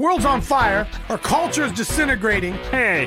World's on fire. Our culture is disintegrating. Hey,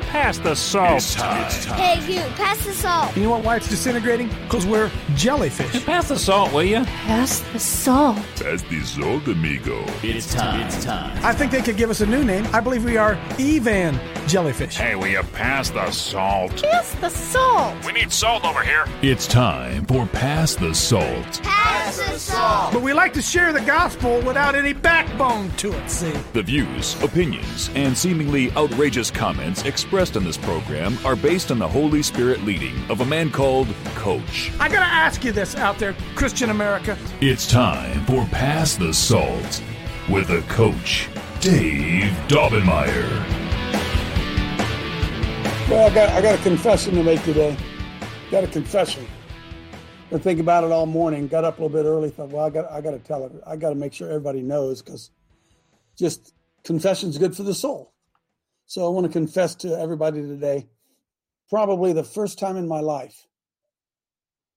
pass the salt. It's time. It's time. Hey, you, pass the salt. You know what? Why it's disintegrating? Because we're jellyfish. Pass the salt, will you? Pass the salt. Pass the salt, amigo. It's time. It's time. I think they could give us a new name. I believe we are Evan jellyfish. Hey, will you pass the salt? Pass the salt. We need salt over here. It's time for Pass the Salt. Pass the salt. But we like to share the gospel without any backbone to it, see? The views, opinions, and seemingly outrageous comments expressed in this program are based on the Holy Spirit leading of a man called Coach. I gotta ask you this out there, Christian America. It's time for Pass the Salt with a coach, Dave Daubenmire. Well, I got, I got a confession to make today. Got a confession. Been thinking about it all morning. Got up a little bit early. Thought, well, I got, I got to tell it. I got to make sure everybody knows because just confession's good for the soul. So I want to confess to everybody today. Probably the first time in my life.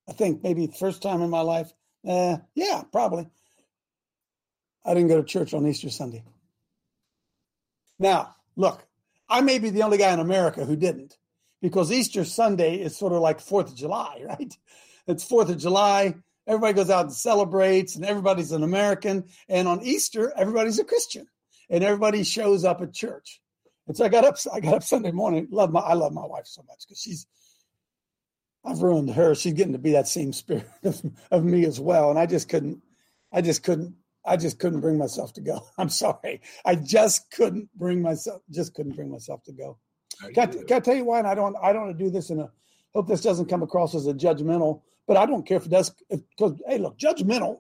I think maybe first time in my life. Uh, yeah, probably. I didn't go to church on Easter Sunday. Now, look, I may be the only guy in America who didn't, because Easter Sunday is sort of like Fourth of July, right? It's Fourth of July. Everybody goes out and celebrates, and everybody's an American. And on Easter, everybody's a Christian, and everybody shows up at church. And so I got up. I got up Sunday morning. Love my. I love my wife so much because she's. I've ruined her. She's getting to be that same spirit of, of me as well, and I just couldn't. I just couldn't I just couldn't bring myself to go. I'm sorry. I just couldn't bring myself, just couldn't bring myself to go. Can I, can I tell you why? And I don't, I don't want to do this in a, hope this doesn't come across as a judgmental, but I don't care if it does. Because, hey, look, judgmental,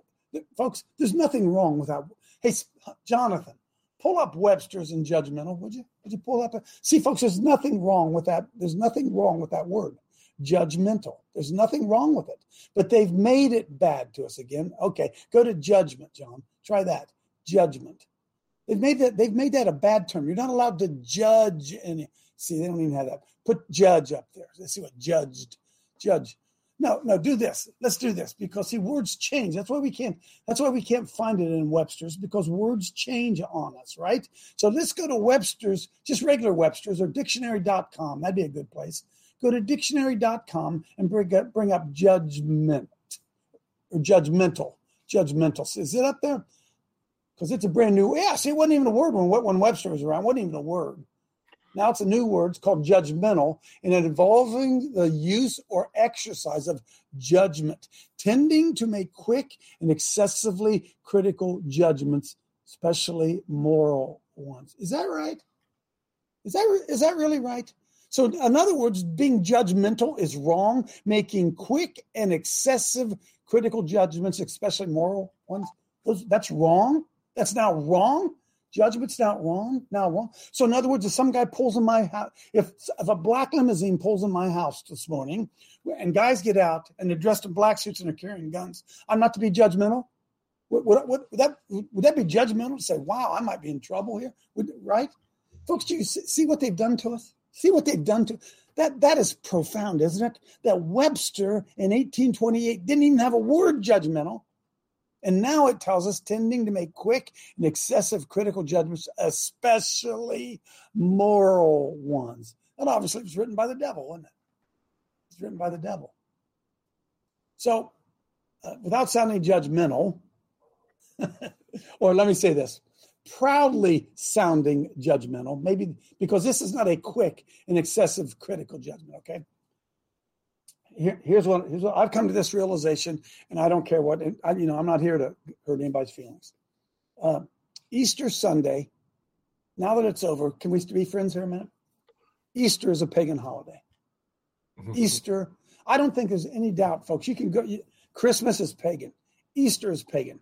folks, there's nothing wrong with that. Hey, Jonathan, pull up Webster's and judgmental, would you? Would you pull up? A, see, folks, there's nothing wrong with that. There's nothing wrong with that word judgmental. There's nothing wrong with it, but they've made it bad to us again. Okay, go to judgment, John. Try that. Judgment. They've made that. They've made that a bad term. You're not allowed to judge any. See, they don't even have that. Put judge up there. Let's see what judged. Judge. No, no. Do this. Let's do this because see, words change. That's why we can't. That's why we can't find it in Webster's because words change on us, right? So let's go to Webster's, just regular Webster's or dictionary.com. That'd be a good place go to dictionary.com and bring up, bring up judgment or judgmental. Judgmental. Is it up there? Because it's a brand new. Yeah, see, it wasn't even a word when, when Webster was around. It wasn't even a word. Now it's a new word. It's called judgmental, and it involving the use or exercise of judgment, tending to make quick and excessively critical judgments, especially moral ones. Is that right? Is that is that really right? So, in other words, being judgmental is wrong. Making quick and excessive critical judgments, especially moral ones, that's wrong. That's now wrong. Judgment's not wrong. Now wrong. So, in other words, if some guy pulls in my house, if if a black limousine pulls in my house this morning, and guys get out and they're dressed in black suits and they're carrying guns, I'm not to be judgmental. Would, would, would, that would that be judgmental to say, "Wow, I might be in trouble here"? Right, folks? Do you see what they've done to us? See what they've done to that. That is profound, isn't it? That Webster in 1828 didn't even have a word judgmental. And now it tells us tending to make quick and excessive critical judgments, especially moral ones. And obviously, it was written by the devil, wasn't it? It's written by the devil. So, uh, without sounding judgmental, or let me say this proudly sounding judgmental, maybe because this is not a quick and excessive critical judgment, okay? Here, here's what here's what I've come to this realization, and I don't care what I, you know. I'm not here to hurt anybody's feelings. Uh, Easter Sunday, now that it's over, can we be friends here a minute? Easter is a pagan holiday. Easter, I don't think there's any doubt, folks. You can go. You, Christmas is pagan. Easter is pagan.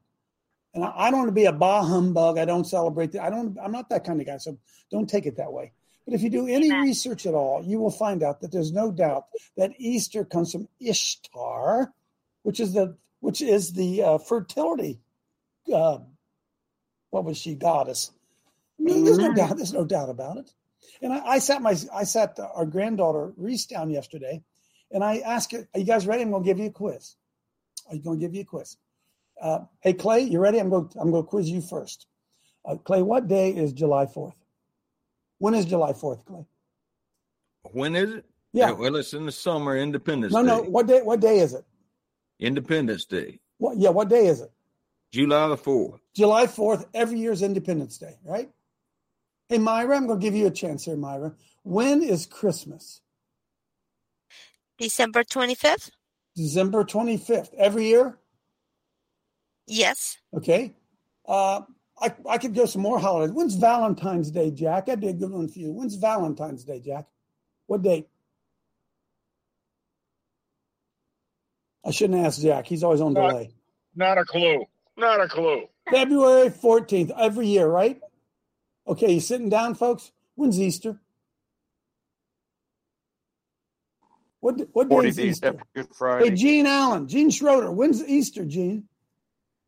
And I, I don't want to be a bah humbug. I don't celebrate that. I don't. I'm not that kind of guy. So don't take it that way. But if you do any research at all, you will find out that there's no doubt that Easter comes from Ishtar, which is the which is the uh, fertility. Uh, what was she goddess? I mean, there's no mm-hmm. doubt. There's no doubt about it. And I, I sat my I sat our granddaughter Reese down yesterday, and I asked her, "Are you guys ready? I'm going to give you a quiz. Are you going to give you a quiz?" Uh, hey Clay, you ready? I'm going. I'm going to quiz you first. Uh, Clay, what day is July 4th? When is July 4th, Clay? When is it? Yeah. Well, it's in the summer, Independence No, Day. no. No. What day? What day is it? Independence Day, What? Yeah. What day is it? July the 4th. July 4th. Every year's Independence Day, right? Hey, Mayra, I'm going to give you a chance here, Mayra. When is Christmas? December 25th? December 25th. Every year? Yes. Okay. Uh, I, I could go some more holidays. When's Valentine's Day, Jack? I did a good one for you. When's Valentine's Day, Jack? What date? I shouldn't ask Jack. He's always on Not- delay. Not a clue. Not a clue. February 14th, every year, right? Okay, you sitting down, folks? When's Easter? What, what day is Easter? Good Friday. Hey, Gene Allen, Gene Schroeder, when's Easter, Gene?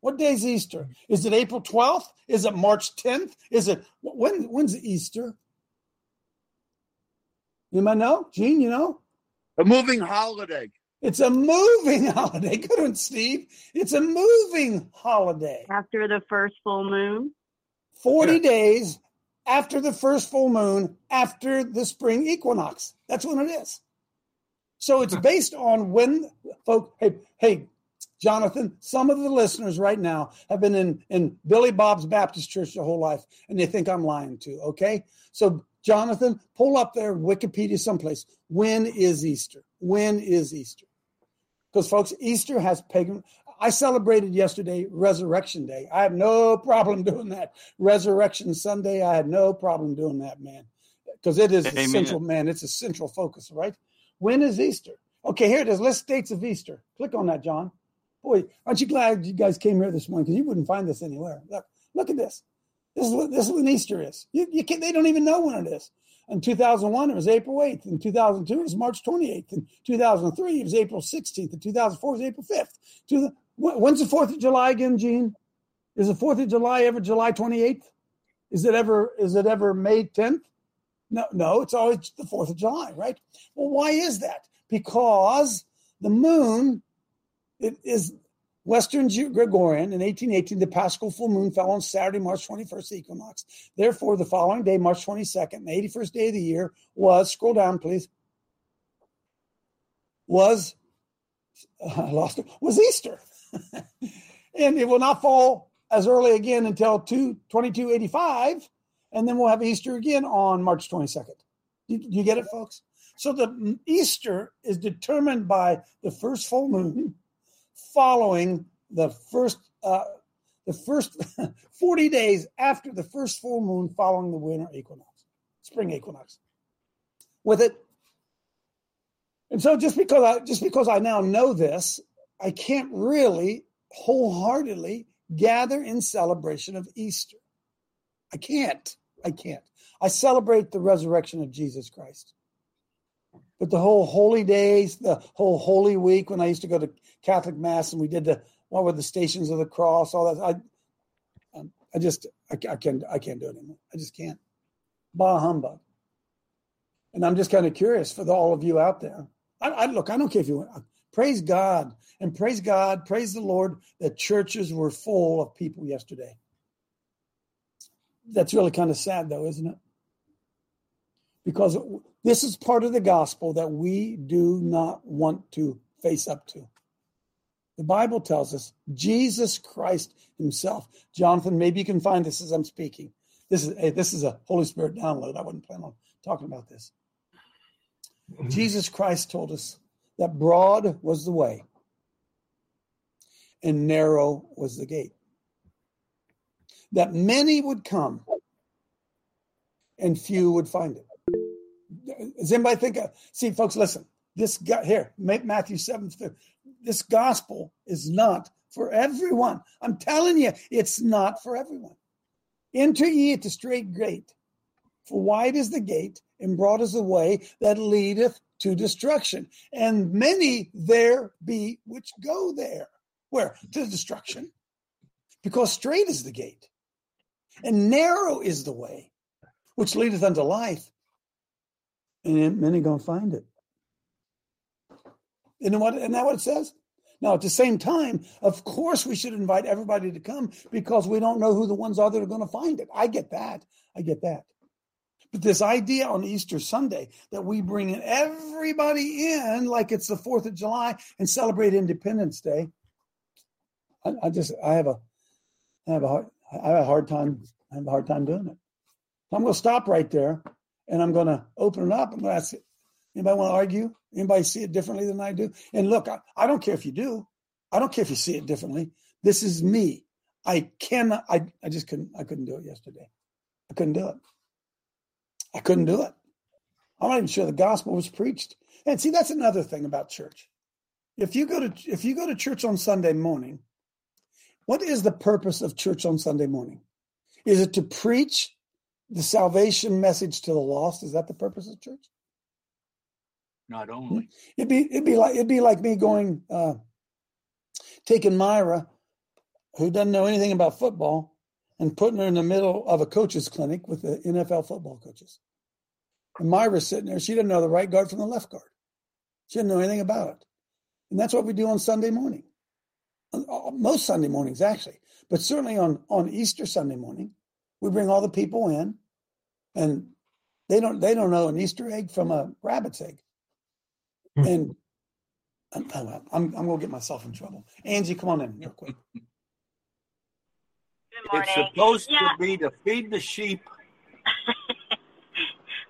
What day's Easter? Is it April 12th? Is it March 10th? Is it when when's Easter? You might know? Gene, you know? A moving holiday. It's a moving holiday. Good one, Steve. It's a moving holiday. after the first full moon. 40 days after the first full moon, after the spring equinox. That's when it is. So it's based on when, folks. Hey, hey, Jonathan, some of the listeners right now have been in, in Billy Bob's Baptist Church their whole life, and they think I'm lying too. Okay. So, Jonathan, pull up their Wikipedia someplace. When is Easter? When is Easter? Because, folks, Easter has pagan. I celebrated yesterday Resurrection Day. I have no problem doing that. Resurrection Sunday, I had no problem doing that, man. Because it is Amen. essential, man. It's a central focus, right? When is Easter? Okay, here it is. List dates of Easter. Click on that, John. Boy, aren't you glad you guys came here this morning? Because you wouldn't find this anywhere. Look, look at this. This is what this is when Easter is. You, you can't, they don't even know when it is. In 2001, it was April 8th. In 2002, it was March 28th. In 2003, it was April 16th. In 2004, it was April 5th. To the, when's the 4th of July again, Gene? Is the 4th of July ever July 28th? Is it ever is it ever May 10th? No, no, it's always the 4th of July, right? Well, why is that? Because the moon it is Western Gregorian in 1818, the Paschal full moon fell on Saturday, March 21st, the equinox. Therefore, the following day, March 22nd, the 81st day of the year, was, scroll down, please, was, I lost it, was Easter. and it will not fall as early again until 2, 2285, and then we'll have Easter again on March 22nd. You, you get it, folks? So the Easter is determined by the first full moon following the first uh, the first 40 days after the first full moon following the winter equinox, spring equinox. With it. And so just because I just because I now know this, I can't really wholeheartedly gather in celebration of Easter. I can't. I can't. I celebrate the resurrection of Jesus Christ. But the whole holy days, the whole holy week, when I used to go to Catholic Mass and we did the what were the stations of the cross, all that. I, um, I just, I, I can't, I can't do it anymore. I just can't. Bah humbug. And I'm just kind of curious for the, all of you out there. I, I look, I don't care if you want. Praise God and praise God, praise the Lord that churches were full of people yesterday. That's really kind of sad, though, isn't it? Because this is part of the gospel that we do not want to face up to. The Bible tells us Jesus Christ Himself. Jonathan, maybe you can find this as I'm speaking. This is hey, this is a Holy Spirit download. I wouldn't plan on talking about this. Mm-hmm. Jesus Christ told us that broad was the way and narrow was the gate. That many would come and few would find it. Does anybody think? Of, see, folks, listen. This guy here, Matthew 7 this gospel is not for everyone. I'm telling you, it's not for everyone. Enter ye at the straight gate, for wide is the gate, and broad is the way that leadeth to destruction. And many there be which go there. Where? To destruction. Because straight is the gate, and narrow is the way which leadeth unto life. And many gonna find it. And what and that what it says? Now, at the same time, of course, we should invite everybody to come because we don't know who the ones are that are going to find it. I get that. I get that. But this idea on Easter Sunday that we bring in everybody in like it's the 4th of July and celebrate Independence Day, I, I just, I have a, I have a hard, I have a hard time, I have a hard time doing it. I'm going to stop right there and I'm going to open it up. I'm going to ask anybody want to argue? Anybody see it differently than I do? And look, I, I don't care if you do. I don't care if you see it differently. This is me. I cannot. I, I just couldn't. I couldn't do it yesterday. I couldn't do it. I couldn't do it. I'm not even sure the gospel was preached. And see, that's another thing about church. If you go to if you go to church on Sunday morning, what is the purpose of church on Sunday morning? Is it to preach the salvation message to the lost? Is that the purpose of church? Not hmm? only. It'd be it'd be like it'd be like me going uh, taking Mayra, who doesn't know anything about football, and putting her in the middle of a coaches clinic with the NFL football coaches. And Mayra's sitting there. She didn't know the right guard from the left guard. She didn't know anything about it. And that's what we do on Sunday morning. Uh, uh, most Sunday mornings, actually. But certainly on, on Easter Sunday morning, we bring all the people in and they don't they don't know an Easter egg from a rabbit's egg. Hmm. And uh, oh, I'm, I'm, I'm going to get myself in trouble. Angie, come on in real quick. Good morning. It's supposed yeah. to be to feed the sheep.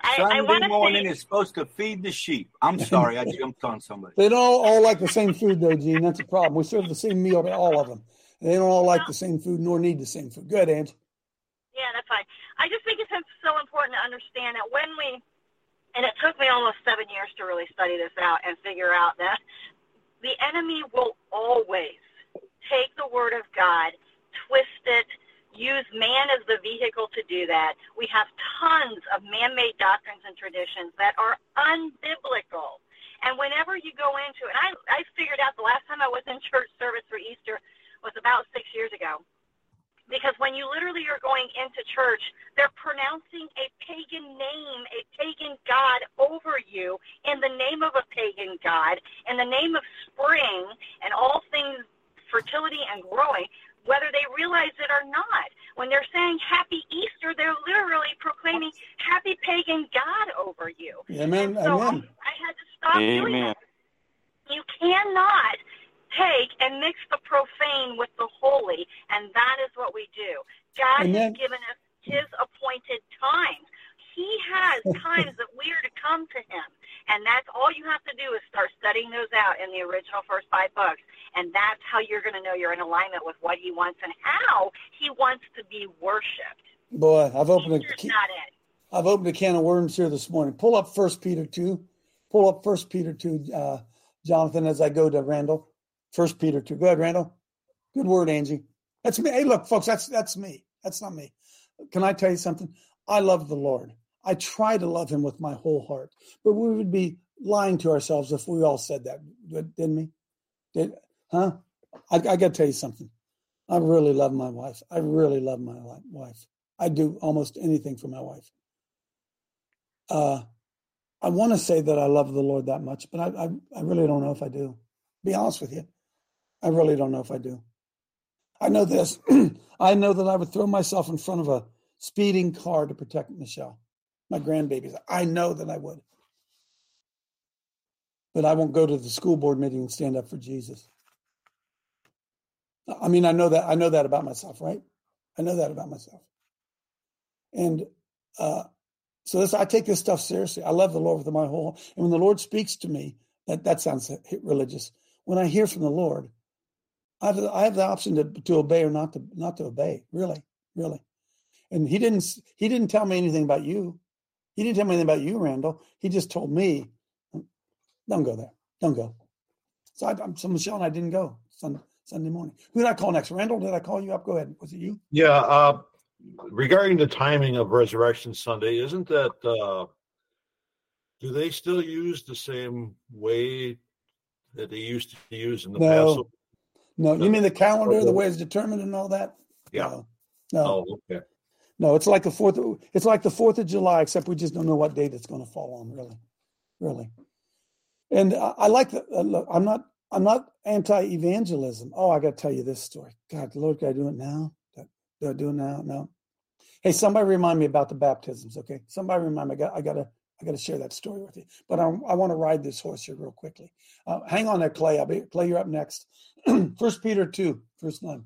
I, Sunday I morning say... is supposed to feed the sheep. I'm sorry, I jumped on somebody. They don't all, all like the same food, though, Gene. That's a problem. We serve the same meal to all of them. They don't all like the same food nor need the same food. Good, Angie. Yeah, that's fine. I just think it's so important to understand that when we and it took me almost seven years to really study this out and figure out that the enemy will always take the word of God, twist it, use man as the vehicle to do that. We have tons of man made doctrines and traditions that are unbiblical. And whenever you go into and I, I figured out the last time I was in church service for Easter was about six years ago because when you literally are going into church, they're pronouncing a pagan name, a pagan god over you in the name of a pagan god, in the name of spring and all things fertility and growing, whether they realize it or not. When they're saying happy Easter, they're literally proclaiming happy pagan God over you. Amen. So Amen. I, I had to stop Amen. doing that. You cannot take and mix the profane with the holy, and that is what we do. God Amen. has given us His appointed times. He has times that we are to come to Him, and that's all you have to do is start studying those out in the original first five books, and that's how you're going to know you're in alignment with what He wants and how He wants to be worshipped. Boy, I've opened a not it. I've opened a can of worms here this morning. Pull up First Peter two. Pull up First Peter two, uh, Jonathan, as I go to Randall. First Peter two. Go ahead, Randall. Good word, Angie. That's me. Hey, look, folks, that's that's me. That's not me. Can I tell you something? I love the Lord. I try to love him with my whole heart. But we would be lying to ourselves if we all said that, didn't we? Did huh? I, I got to tell you something. I really love my wife. I really love my wife. I do almost anything for my wife. Uh, I want to say that I love the Lord that much, but I, I, I really don't know if I do. Be honest with you. I really don't know if I do. I know this. I know that I would throw myself in front of a speeding car to protect Michelle, my grandbabies. I know that I would. But I won't go to the school board meeting and stand up for Jesus. I mean, I know that I know that about myself, right? I know that about myself. And uh, so this, I take this stuff seriously. I love the Lord with my whole. And when the Lord speaks to me, that that sounds religious. When I hear from the Lord, I have, I have the option to, to obey or not to not to obey. Really, really. And he didn't he didn't tell me anything about you. He didn't tell me anything about you, Randall. He just told me, don't go there. Don't go. So, I, so Michelle and I didn't go Sunday, Sunday morning. Who did I call next? Randall, did I call you up? Go ahead. Was it you? Yeah. Uh, regarding the timing of Resurrection Sunday, isn't that, uh, do they still use the same way that they used to use in the No. Passover? No, you mean the calendar, the way it's determined and all that? Yeah. No. No. Oh, okay. No, it's like the fourth. It's like the Fourth of July, except we just don't know what date it's going to fall on. Really, really. And I, I like the. Uh, look, I'm not. I'm not anti-evangelism. Oh, I got to tell you this story. God, Lord, can I do it now? Do I do it now? No. Hey, somebody remind me about the baptisms, okay? Somebody remind me. I got, I got to, I got to share that story with you. But I, I want to ride this horse here real quickly. Uh, hang on there, Clay. I'll be Clay. You're up next. First Peter two, verse nine.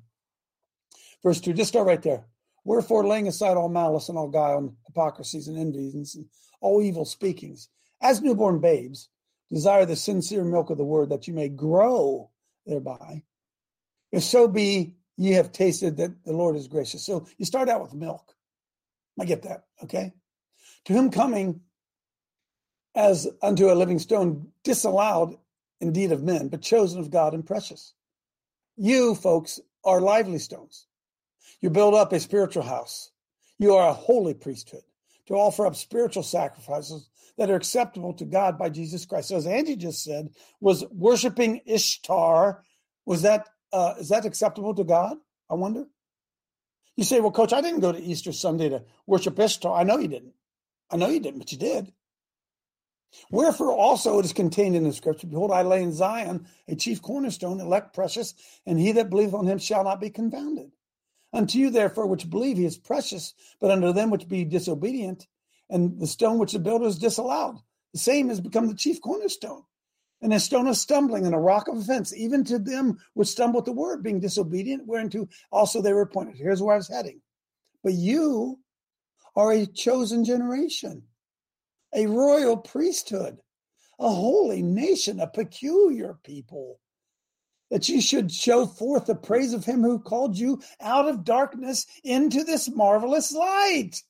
Verse two. Just start right there. Wherefore, laying aside all malice and all guile and hypocrisies and envies and all evil speakings, as newborn babes, desire the sincere milk of the word that you may grow thereby. If so be ye have tasted that the Lord is gracious. So you start out with milk. I get that. Okay. To whom coming as unto a living stone, disallowed indeed of men, but chosen of God and precious. You, folks, are lively stones. You build up a spiritual house. You are a holy priesthood to offer up spiritual sacrifices that are acceptable to God by Jesus Christ. So, as Andy just said, was worshiping Ishtar was that uh, is that acceptable to God? I wonder. You say, well, Coach, I didn't go to Easter Sunday to worship Ishtar. I know you didn't. I know you didn't, but you did. Wherefore also it is contained in the scripture, Behold, I lay in Zion a chief cornerstone, elect precious, and he that believeth on him shall not be confounded. Unto you, therefore, which believe he is precious, but unto them which be disobedient, and the stone which the builders disallowed, the same has become the chief cornerstone, and a stone of stumbling and a rock of offense, even to them which stumble at the word, being disobedient, whereunto also they were appointed. Here's where I was heading. But you are a chosen generation, a royal priesthood, a holy nation, a peculiar people that you should show forth the praise of him who called you out of darkness into this marvelous light.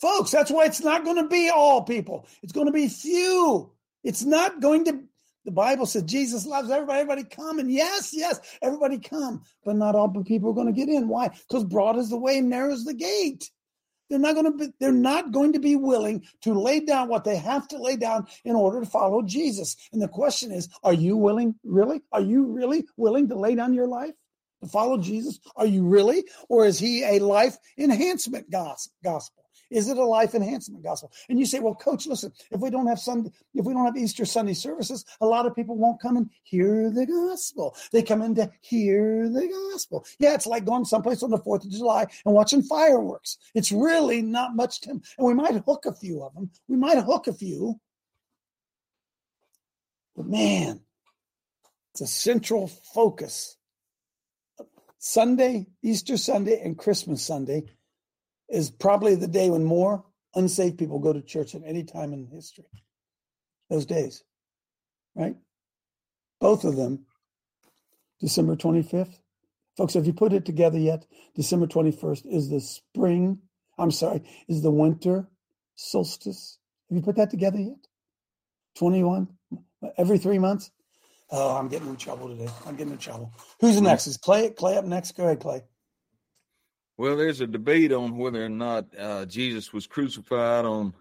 Folks, that's why it's not going to be all people. It's going to be few. It's not going to, the Bible said Jesus loves everybody. Everybody come. And yes, yes, everybody come. But not all people are going to get in. Why? Because broad is the way, and narrow is the gate. They're not going to be, they're not going to be willing to lay down what they have to lay down in order to follow Jesus. And the question is, are you willing, really? Are you really willing to lay down your life to follow Jesus? Are you really? Or is he a life enhancement gospel? Is it a life enhancement gospel? And you say, well, coach, listen, if we don't have Sunday, if we don't have Easter Sunday services, a lot of people won't come and hear the gospel. They come in to hear the gospel. Yeah, it's like going someplace on the 4th of July and watching fireworks. It's really not much to, and we might hook a few of them. We might hook a few. But man, it's a central focus. Sunday, Easter Sunday, and Christmas Sunday is probably the day when more unsaved people go to church at any time in history. Those days, right? Both of them, December 25th. Folks, have you put it together yet? December 21st is the spring, I'm sorry, is the winter solstice. Have you put that together yet? 21? Every three months? Oh, I'm getting in trouble today. I'm getting in trouble. Who's next? Is Clay? Clay up next? Go ahead, Clay. Well, there's a debate on whether or not uh, Jesus was crucified on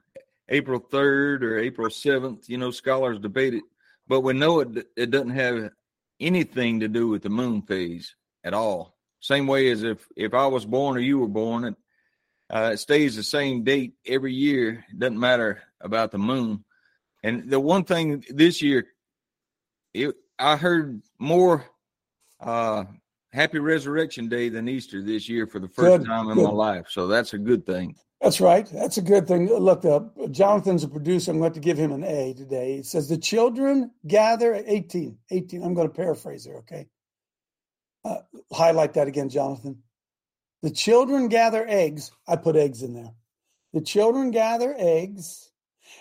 April 3rd or April 7th. You know, scholars debate it, but we know it, it doesn't have anything to do with the moon phase at all. Same way as if, if I was born or you were born, it, uh, it stays the same date every year. It doesn't matter about the moon. And the one thing this year, it, I heard more uh, happy resurrection day than Easter this year for the first good, time in good. my life. So that's a good thing. That's right. That's a good thing. Look, uh, Jonathan's a producer. I'm going to give him an A today. It says the children gather at 18. 18. I'm going to paraphrase here, okay? Uh, highlight that again, Jonathan. The children gather eggs. I put eggs in there. The children gather eggs,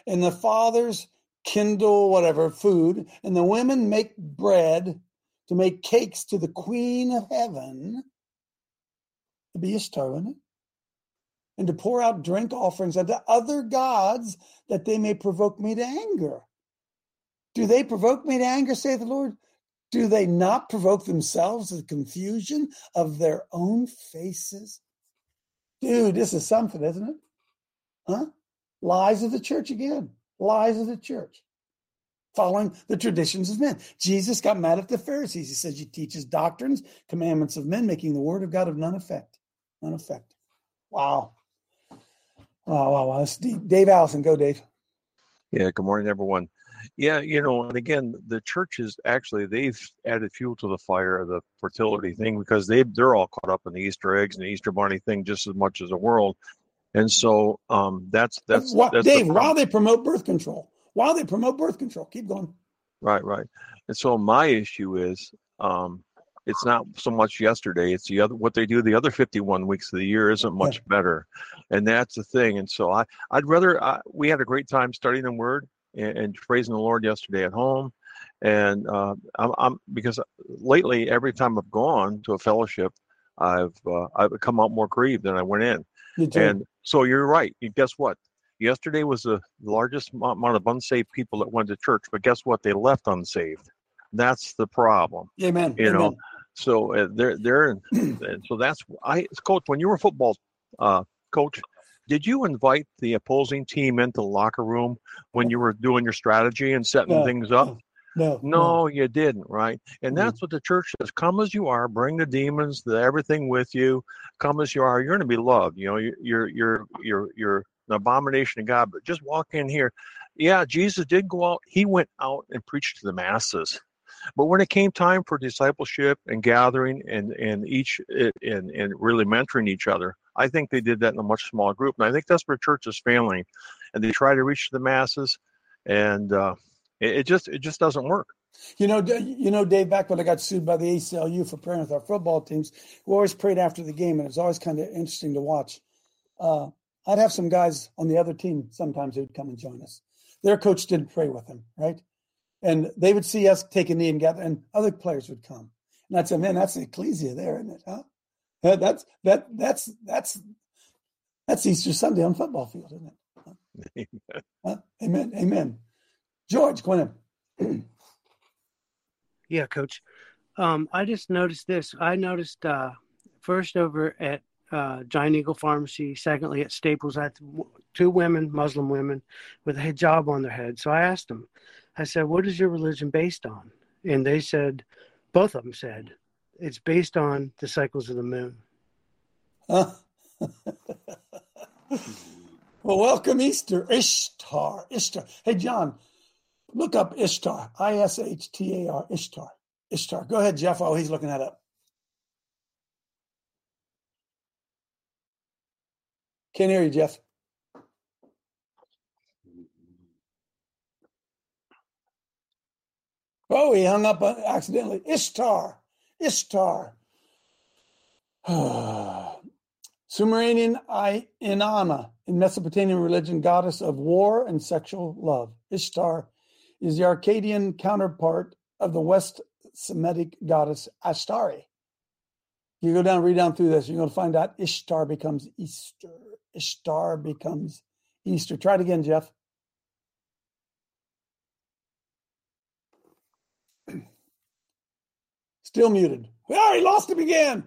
and the fathers kindle whatever food, and the women make bread to make cakes to the Queen of Heaven, to be Ishtar, wouldn't it? And to pour out drink offerings unto other gods that they may provoke me to anger. Do they provoke me to anger, saith the Lord? Do they not provoke themselves to the confusion of their own faces? Dude, this is something, isn't it? Huh? Lies of the church again. Lies of the church following the traditions of men. Jesus got mad at the Pharisees. He says, You teach his doctrines, commandments of men, making the word of God of none effect. None effect. Wow. Wow, wow, wow. That's deep. Dave Allison, go, Dave. Yeah, good morning, everyone. Yeah, you know, and again, the churches actually they've added fuel to the fire of the fertility thing because they they're all caught up in the Easter eggs and the Easter bunny thing just as much as the world, and so um, that's that's, Why- that's Dave, the while they promote birth control, while they promote birth control, keep going. Right, right. And so my issue is um it's not so much yesterday, it's the other what they do the other 51 weeks of the year isn't much better. And that's the thing. And so I I'd rather I, we had a great time studying the word and, and praising the Lord yesterday at home. And uh, I'm, I'm because lately every time I've gone to a fellowship, I've uh, I've come out more grieved than I went in. And so you're right. You guess what? Yesterday was the largest amount of unsaved people that went to church, but guess what? They left unsaved. That's the problem. Amen. You know. So uh, they're they're so that's I coach when you were football uh, coach. Did you invite the opposing team into the locker room when you were doing your strategy and setting No, things up? No, No, you didn't, right? And that's what the church says. Come as you are, bring the demons, the everything with you. Come as you are. You're going to be loved. You know, you're you're you're you're an abomination to God, but just walk in here. Yeah, Jesus did go out. He went out and preached to the masses. But when it came time for discipleship and gathering and and each eh, and and really mentoring each other, I think they did that in a much smaller group. And I think that's where church is failing. And they try to reach the masses, and uh, it, it just it just doesn't work. You know, you know, Dave. Back when I got sued by the ACLU for praying with our football teams, we always prayed after the game, and it was always kind of interesting to watch. Uh, I'd have some guys on the other team sometimes who'd come and join us. Their coach didn't pray with them, right? And they would see us take a knee and gather, and other players would come. And I'd say, "Man, that's the ecclesia there, isn't it? Huh? That's that that's that's that's Easter Sunday on football field, isn't it? Huh? Amen. Amen. George, go ahead. Yeah, coach. Um, I just noticed this. I noticed uh, first over at uh, Giant Eagle Pharmacy, secondly at Staples, I had two women, Muslim women, with a hijab on their head. So I asked them, I said, "What is your religion based on?" And they said, both of them said, "It's based on the cycles of the moon." Huh? well, welcome Easter, Ishtar, Ishtar. Hey, John, look up Ishtar, I S H T A R, Ishtar, Ishtar. Go ahead, Jeff. Oh, he's looking that up. Can't hear you, Jeff. Oh, he hung up accidentally. Ishtar, Ishtar. Sumerian Inanna, in Mesopotamian religion, goddess of war and sexual love. Ishtar is the Akkadian counterpart of the West Semitic goddess Astarte. You go down, read down through this, you're going to find out Ishtar becomes Easter. Ishtar becomes Easter. Try it again, Jeff. Still muted. Oh, he lost him again.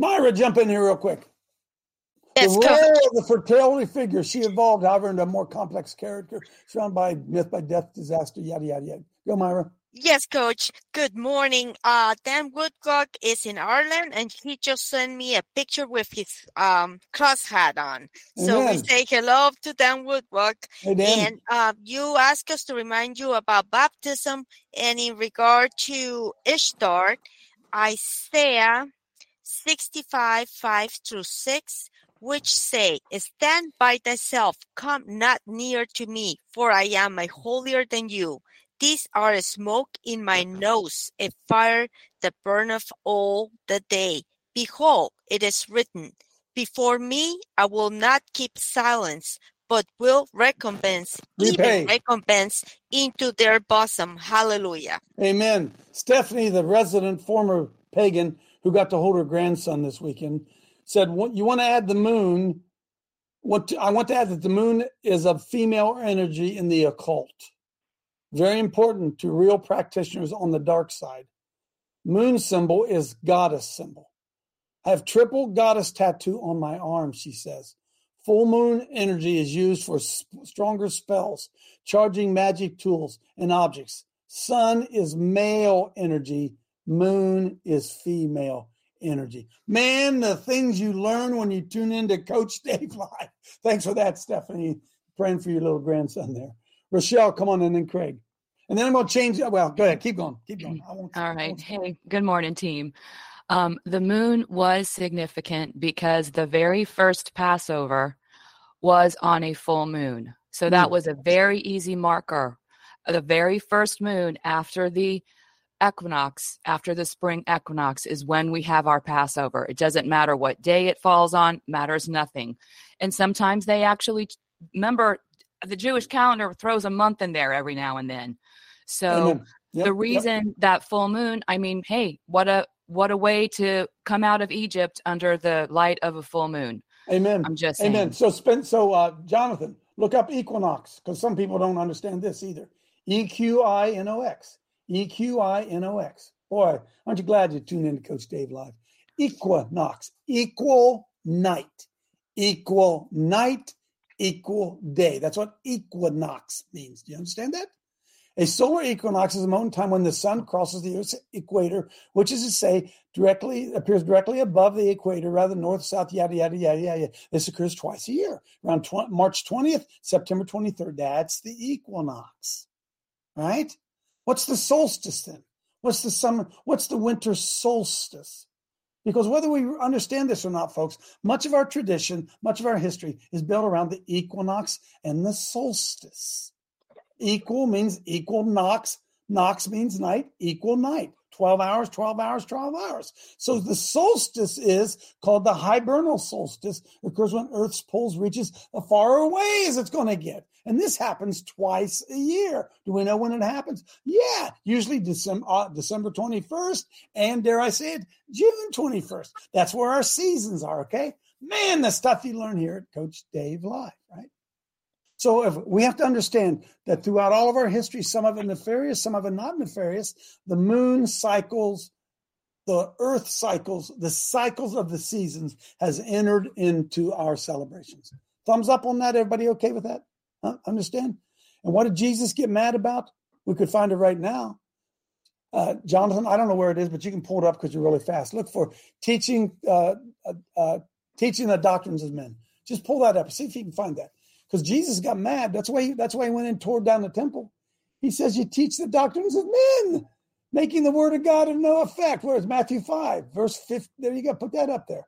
Mayra, jump in here real quick. Yes, the role of the fertility figure, she evolved, however, into a more complex character, surrounded by myth, by death, disaster, yada, yada, yada. Go, Mayra. Yes, coach. Good morning. Uh, Dan Woodcock is in Ireland and he just sent me a picture with his um cross hat on. So we say hello to Dan Woodcock. Hey, Dan. And uh, you ask us to remind you about baptism and in regard to Ishtar, Isaiah 65, 5 through 6, which say, Stand by thyself, come not near to me, for I am a holier than you. These are a smoke in my nose, a fire that burneth all the day. Behold, it is written, Before me I will not keep silence, but will recompense, Repay. even recompense into their bosom. Hallelujah. Amen. Stephanie, the resident former pagan who got to hold her grandson this weekend, said, You want to add the moon? What I want to add that the moon is of female energy in the occult. Very important to real practitioners on the dark side. Moon symbol is goddess symbol. I have triple goddess tattoo on my arm, she says. Full moon energy is used for s- stronger spells, charging magic tools and objects. Sun is male energy, moon is female energy. Man, the things you learn when you tune into Coach Dave Live. Thanks for that, Stephanie. Praying for your little grandson there. Rochelle, come on, and then Craig. And then I'm going to change. Well, go ahead. Keep going. Keep going. I won't, All right. Hey, good morning, team. Um, the moon was significant because the very first Passover was on a full moon. So that Mm. was a very easy marker. The very first moon after the equinox, after the spring equinox, is when we have our Passover. It doesn't matter what day it falls on, matters nothing. And sometimes they actually remember the Jewish calendar throws a month in there every now and then. So Yep, the yep. reason that full moon, I mean, hey, what a what a way to come out of Egypt under the light of a full moon. Amen. I'm just saying. Amen. So, spend, so uh, Jonathan, look up equinox because some people don't understand this either. E Q I N O X. E Q I N O X. Boy, aren't you glad you tuned in to Coach Dave Live? Equinox, equal night, equal night, equal day. That's what equinox means. Do you understand that? A solar equinox is a moment in time when the sun crosses the Earth's equator, which is to say, directly appears directly above the equator rather north, south, yada, yada, yada, yada. This occurs twice a year, around March 20th, September 23rd. That's the equinox, right? What's the solstice then? What's the summer? What's the winter solstice? Because whether we understand this or not, folks, much of our tradition, much of our history is built around the equinox and the solstice. Equal means equal nox. Nox means night, equal night. 12 hours, 12 hours, 12 hours. So the solstice is called the hibernal solstice, occurs when Earth's poles reaches as far away as it's going to get. And this happens twice a year. Do we know when it happens? Yeah, usually December, uh, December 21st, and dare I say it, June 21st. That's where our seasons are, okay? Man, the stuff you learn here at Coach Dave Live, right? So if we have to understand that throughout all of our history, some of it nefarious, some of it not nefarious, the moon cycles, the earth cycles, the cycles of the seasons has entered into our celebrations. Thumbs up on that. Everybody okay with that? Huh? Understand? And what did Jesus get mad about? We could find it right now. Uh, Jonathan, I don't know where it is, but you can pull it up because you're really fast. Look for teaching, uh, uh, uh, teaching the doctrines of men. Just pull that up. See if you can find that because Jesus got mad. That's why he, that's why he went and tore down the temple. He says you teach the doctrines of men, making the word of God of no effect. Where's Matthew five verse fifth? There you go. Put that up there.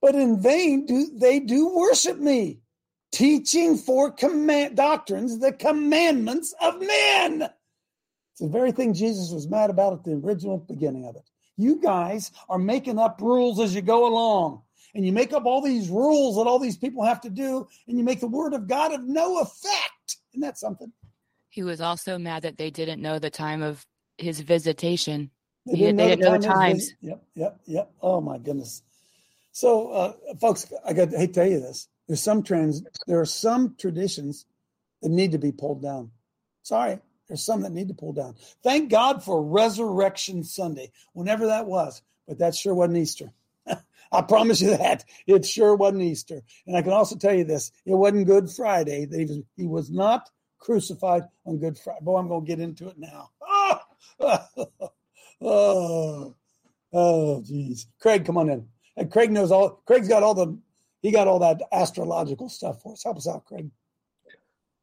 But in vain do they do worship me, teaching for command doctrines the commandments of men. It's the very thing Jesus was mad about at the original beginning of it. You guys are making up rules as you go along and you make up all these rules that all these people have to do, and you make the word of God of no effect. Isn't that something? He was also mad that they didn't know the time of his visitation. They didn't know, they the, didn't know the times. visit. Yep, yep, yep. Oh my goodness. So, uh, folks, I got to hate to tell you this. There's some trends. There are some traditions that need to be pulled down. Sorry, there's some that need to pull down. Thank God for Resurrection Sunday, whenever that was. But that sure wasn't Easter. I promise you that it sure wasn't Easter. And I can also tell you this: it wasn't Good Friday. He was, he was not crucified on Good Friday. Boy, I'm going to get into it now. Oh, oh, oh. Craig, come on in. And Craig knows all. Craig's got all the. He got all that astrological stuff for us. Help us out, Craig.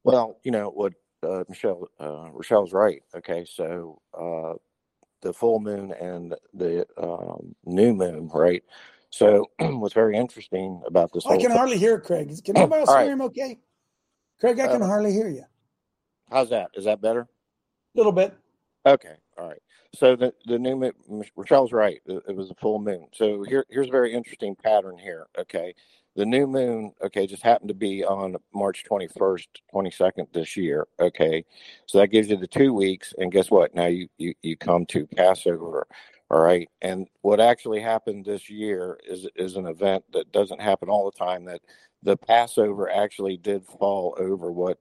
Well, you know what uh, Michelle uh, Rochelle's right. Okay, so uh, the full moon and the um, new moon, right? So what's very interesting about this I can thing- hardly hear Craig. Can anybody else All hear right. him? Okay. Craig, I can Uh, hardly hear you. how's that? Is that better? A little bit. Okay, all right. So the the new moon, Rochelle's right. It, it was a full moon. So here here's a very interesting pattern here. Okay, the new moon, okay, just happened to be on March 21st, 22nd this year. Okay, so that gives you the two weeks, and guess what? Now you you you come to Passover. All right, and what actually happened this year is is an event that doesn't happen all the time. That the Passover actually did fall over what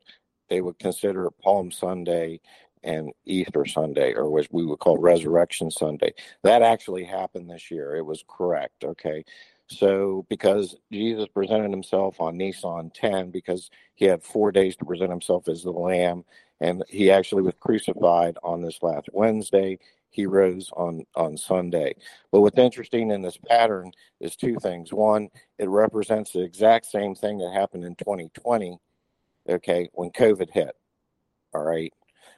they would consider Palm Sunday and Easter Sunday, or what we would call Resurrection Sunday. That actually happened this year. It was correct. Okay. So, because Jesus presented himself on Nisan 10, because he had four days to present himself as the Lamb, and he actually was crucified on this last Wednesday. He rose on on Sunday. But what's interesting in this pattern is two things. One, it represents the exact same thing that happened in 2020 okay, when COVID hit. All right.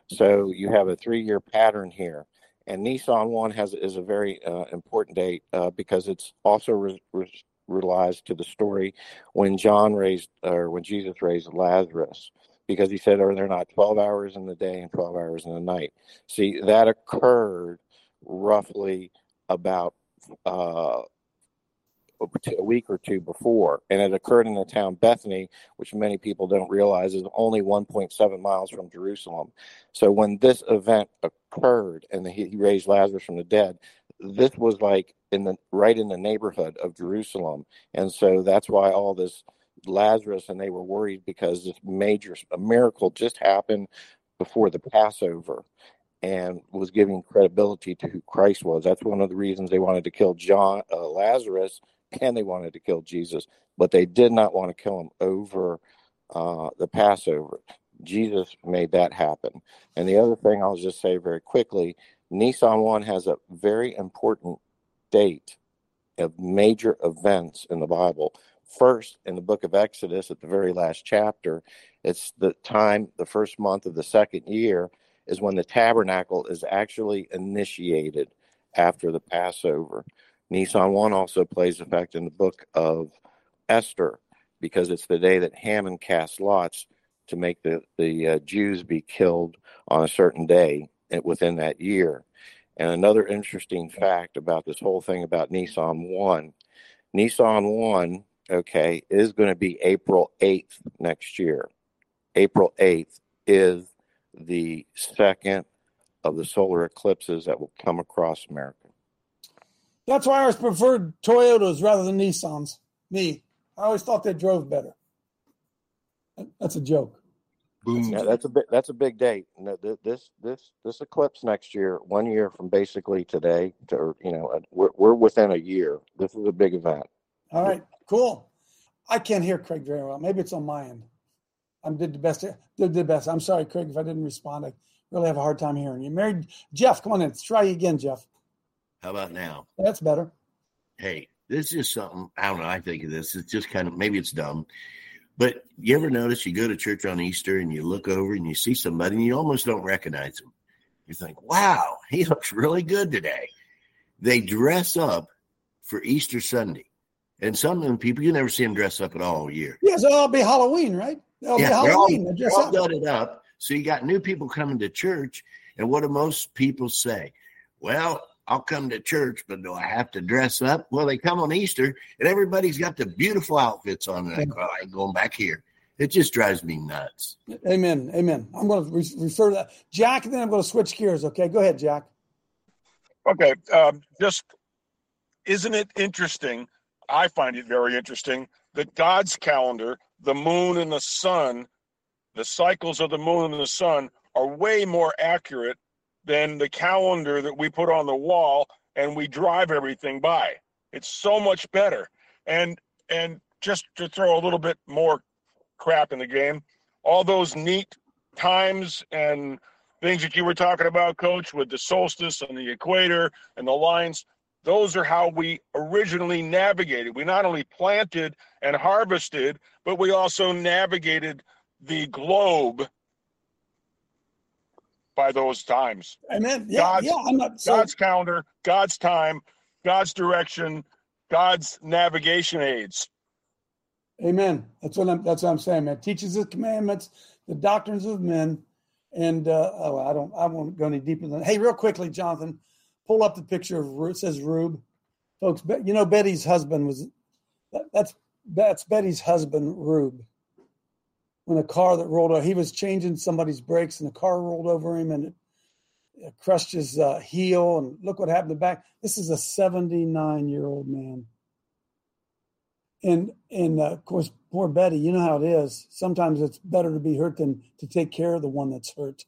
So you have a three-year pattern here, and Nisan one has is a very uh, important date uh, because it's also re- re- relies to the story when John raised or when Jesus raised Lazarus because he said, Are there not 12 hours in the day and 12 hours in the night? See, that occurred roughly about uh, a week or two before, and it occurred in the town Bethany, which many people don't realize is only 1.7 miles from Jerusalem. So when this event occurred and he, raised Lazarus from the dead, this was like in the right in the neighborhood of Jerusalem, and so that's why all this Lazarus and they were worried because this major a miracle just happened before the Passover and was giving credibility to who Christ was. That's one of the reasons they wanted to kill John uh, Lazarus and they wanted to kill Jesus, but they did not want to kill him over uh, the Passover. Jesus made that happen. And the other thing I'll just say very quickly Nisan 1 has a very important date of major events in the Bible. First, in the book of Exodus, at the very last chapter, it's the time, the first month of the second year, is when the tabernacle is actually initiated after the Passover. Nisan 1 also plays a fact in the book of Esther because it's the day that Haman cast lots to make the, the uh, Jews be killed on a certain day within that year. And another interesting fact about this whole thing about Nisan 1 Nisan 1, okay, is going to be April 8th next year. April 8th is the second of the solar eclipses that will come across America. That's why I always preferred Toyotas rather than Nissans. Me, I always thought they drove better. That's a joke. Boom. Yeah, that's a big that's a big date. This this this eclipse next year, one year from basically today to you know we're we're within a year. This is a big event. All right, cool. I can't hear Craig very well. Maybe it's on my end. I did the best. Did the best. I'm sorry, Craig, if I didn't respond. I really have a hard time hearing you. Married Jeff, come on in. Let's try again, Jeff. How about now? That's better. Hey, this is something I don't know. I think of this. It's just kind of maybe it's dumb, but you ever notice you go to church on Easter and you look over and you see somebody and you almost don't recognize them. You think, "Wow, he looks really good today." They dress up for Easter Sunday, and some of them people you never see them dress up at all, year. Yeah, so it'll be Halloween, right? It'll yeah, be Halloween. They're all, they're all gutted up. So you got new people coming to church, and what do most people say? Well, I'll come to church, but do I have to dress up? Well, they come on Easter, and everybody's got the beautiful outfits on. And I go, I ain't going back here. It just drives me nuts. Amen. Amen. I'm going to re- refer to that. Jack, and then I'm going to switch gears. Okay, go ahead, Jack. Okay, um, just isn't it interesting? I find it very interesting that God's calendar, the moon and the sun, the cycles of the moon and the sun are way more accurate than the calendar that we put on the wall and we drive everything by. It's so much better. And and just to throw a little bit more crap in the game, all those neat times and things that you were talking about, coach, with the solstice and the equator and the lines, those are how we originally navigated. We not only planted and harvested, but we also navigated the globe by those times. Amen. Yeah, God's, yeah. I'm not so, God's calendar, God's time, God's direction, God's navigation aids. Amen. That's what I'm. That's what I'm saying, man. Teaches His commandments, the doctrines of men, and uh, oh, I don't. I won't go any deeper than. Hey, real quickly, Jonathan, pull up the picture of it says Rube, folks. You know Betty's husband was. That, that's that's Betty's husband, Rube. When a car that rolled over, he was changing somebody's brakes, and the car rolled over him, and it, crushed his uh, heel. And look what happened to back. This is a 79 year old man. And and uh, of course poor betty you know how it is. Sometimes it's better to be hurt than to take care of the one that's hurt.